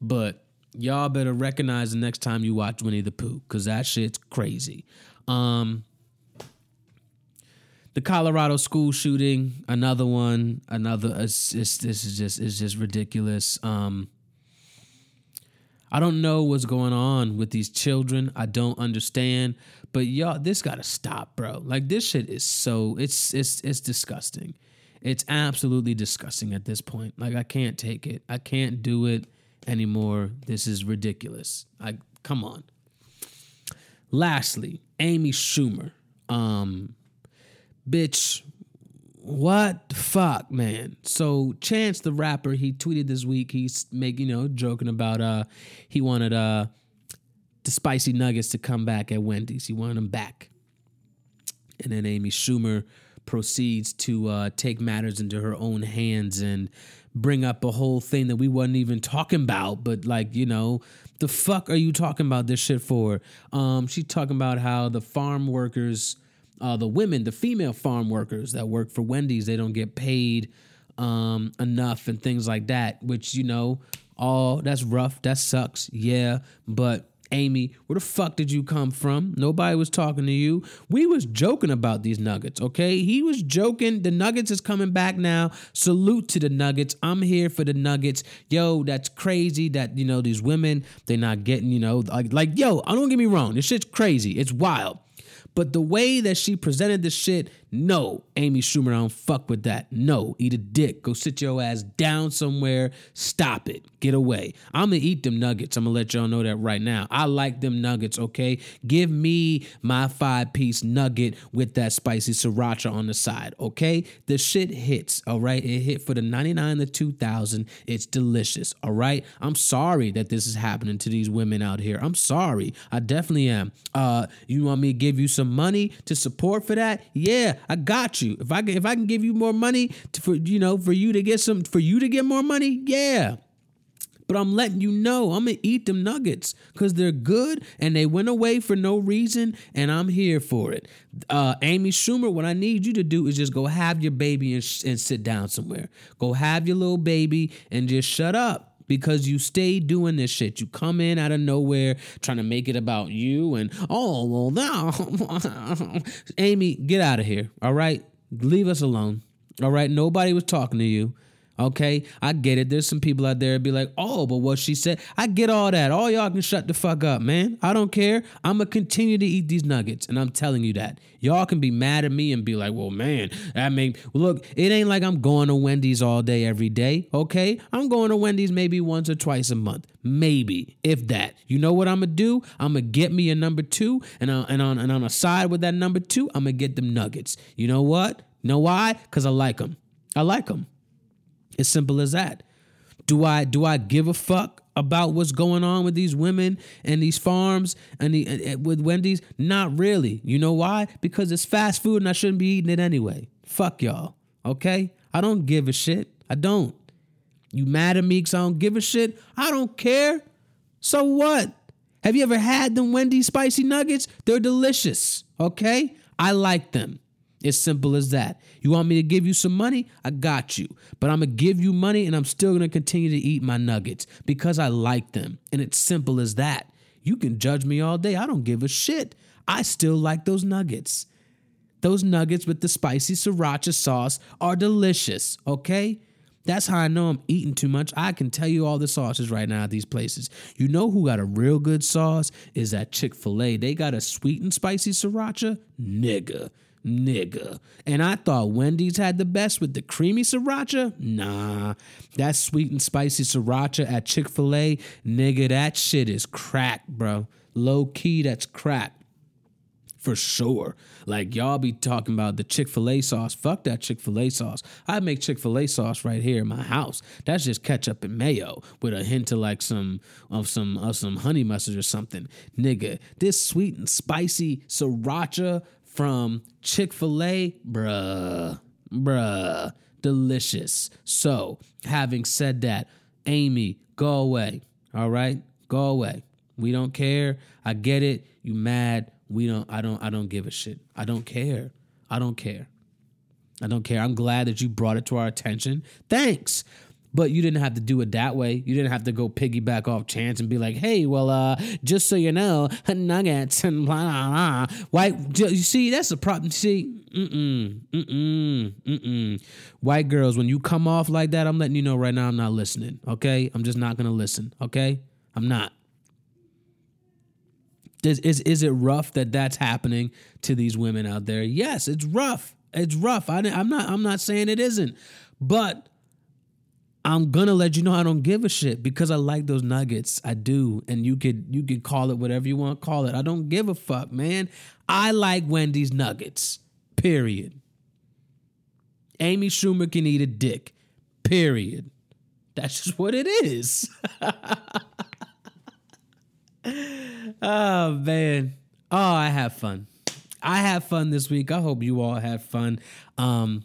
but y'all better recognize the next time you watch Winnie the Pooh because that shit's crazy. Um, the Colorado school shooting, another one, another. It's, it's, this is just it's just ridiculous. Um, I don't know what's going on with these children. I don't understand. But y'all, this gotta stop, bro. Like this shit is so it's it's it's disgusting. It's absolutely disgusting at this point. Like I can't take it. I can't do it anymore. This is ridiculous. I come on. Lastly, Amy Schumer. Um bitch what the fuck, man? So Chance the rapper, he tweeted this week, he's making, you know, joking about uh he wanted uh the spicy nuggets to come back at Wendy's. He wanted them back. And then Amy Schumer proceeds to uh, take matters into her own hands and bring up a whole thing that we wasn't even talking about. But like, you know, the fuck are you talking about this shit for? Um, she's talking about how the farm workers, uh, the women, the female farm workers that work for Wendy's, they don't get paid um, enough and things like that. Which you know, all that's rough. That sucks. Yeah, but Amy, where the fuck did you come from? Nobody was talking to you. We was joking about these nuggets, okay? He was joking. The nuggets is coming back now. Salute to the nuggets. I'm here for the nuggets. Yo, that's crazy that, you know, these women, they're not getting, you know, like, like yo, I don't get me wrong. This shit's crazy. It's wild. But the way that she presented the shit, no, Amy Schumer, I don't fuck with that. No, eat a dick. Go sit your ass down somewhere. Stop it. Get away. I'm gonna eat them nuggets. I'm gonna let y'all know that right now. I like them nuggets, okay? Give me my five piece nugget with that spicy sriracha on the side, okay? The shit hits, all right? It hit for the 99 to 2000. It's delicious, all right? I'm sorry that this is happening to these women out here. I'm sorry. I definitely am. Uh, you want me to give you some money to support for that? Yeah, I got you. If I can, if I can give you more money to, for you know for you to get some for you to get more money, yeah. But I'm letting you know I'm gonna eat them nuggets because they're good and they went away for no reason, and I'm here for it. Uh, Amy Schumer, what I need you to do is just go have your baby and, sh- and sit down somewhere. Go have your little baby and just shut up because you stay doing this shit. You come in out of nowhere trying to make it about you and oh well now Amy, get out of here. All right? Leave us alone. All right? Nobody was talking to you. Okay, I get it. There's some people out there be like, "Oh, but what she said." I get all that. All y'all can shut the fuck up, man. I don't care. I'm gonna continue to eat these nuggets, and I'm telling you that. Y'all can be mad at me and be like, "Well, man, I mean, look." It ain't like I'm going to Wendy's all day every day. Okay, I'm going to Wendy's maybe once or twice a month, maybe if that. You know what I'm gonna do? I'm gonna get me a number two, and on and on and on a side with that number two, I'm gonna get them nuggets. You know what? know why? Cause I like them. I like them. As simple as that. Do I do I give a fuck about what's going on with these women and these farms and the, with Wendy's? Not really. You know why? Because it's fast food and I shouldn't be eating it anyway. Fuck y'all. Okay? I don't give a shit. I don't. You mad at me because I don't give a shit? I don't care. So what? Have you ever had them Wendy's spicy nuggets? They're delicious. Okay? I like them. It's simple as that. You want me to give you some money? I got you. But I'm going to give you money and I'm still going to continue to eat my nuggets because I like them. And it's simple as that. You can judge me all day. I don't give a shit. I still like those nuggets. Those nuggets with the spicy sriracha sauce are delicious, okay? That's how I know I'm eating too much. I can tell you all the sauces right now at these places. You know who got a real good sauce? Is that Chick fil A. They got a sweet and spicy sriracha? Nigga nigga. And I thought Wendy's had the best with the creamy sriracha. Nah, that sweet and spicy sriracha at Chick fil A, nigga, that shit is crack, bro. Low key, that's crack. For sure. Like y'all be talking about the Chick fil A sauce. Fuck that Chick fil A sauce. I make Chick fil A sauce right here in my house. That's just ketchup and mayo with a hint of like some of some of some honey mustard or something. Nigga, this sweet and spicy sriracha from Chick fil A, bruh, bruh, delicious. So, having said that, Amy, go away. All right? Go away. We don't care. I get it. You mad. We don't I don't I don't give a shit. I don't care. I don't care. I don't care. I'm glad that you brought it to our attention. Thanks. But you didn't have to do it that way. You didn't have to go piggyback off chance and be like, hey, well, uh, just so you know, nuggets and blah, blah, blah. White, you see, that's the problem. See, mm-mm, mm-mm, mm-mm. White girls, when you come off like that, I'm letting you know right now I'm not listening, okay? I'm just not to listen, okay? I'm not. Is, is, is it rough that that's happening to these women out there? Yes, it's rough. It's rough. I, I'm not. I'm not saying it isn't, but I'm gonna let you know I don't give a shit because I like those nuggets. I do. And you could you could call it whatever you want to call it. I don't give a fuck, man. I like Wendy's nuggets. Period. Amy Schumer can eat a dick. Period. That's just what it is. oh man. Oh, I have fun. I have fun this week. I hope you all have fun. Um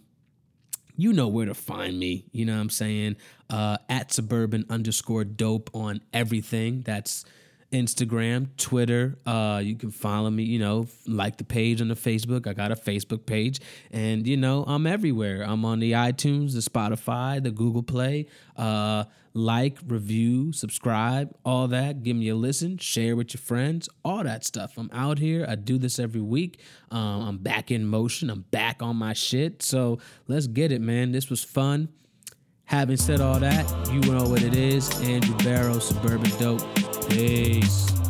you know where to find me. You know what I'm saying? Uh, at suburban underscore dope on everything. That's Instagram, Twitter. Uh, you can follow me, you know, like the page on the Facebook. I got a Facebook page. And, you know, I'm everywhere. I'm on the iTunes, the Spotify, the Google Play. Uh, like, review, subscribe, all that. Give me a listen, share with your friends, all that stuff. I'm out here. I do this every week. Um, I'm back in motion. I'm back on my shit. So let's get it, man. This was fun. Having said all that, you know what it is. Andrew Barrow, Suburban Dope. Peace.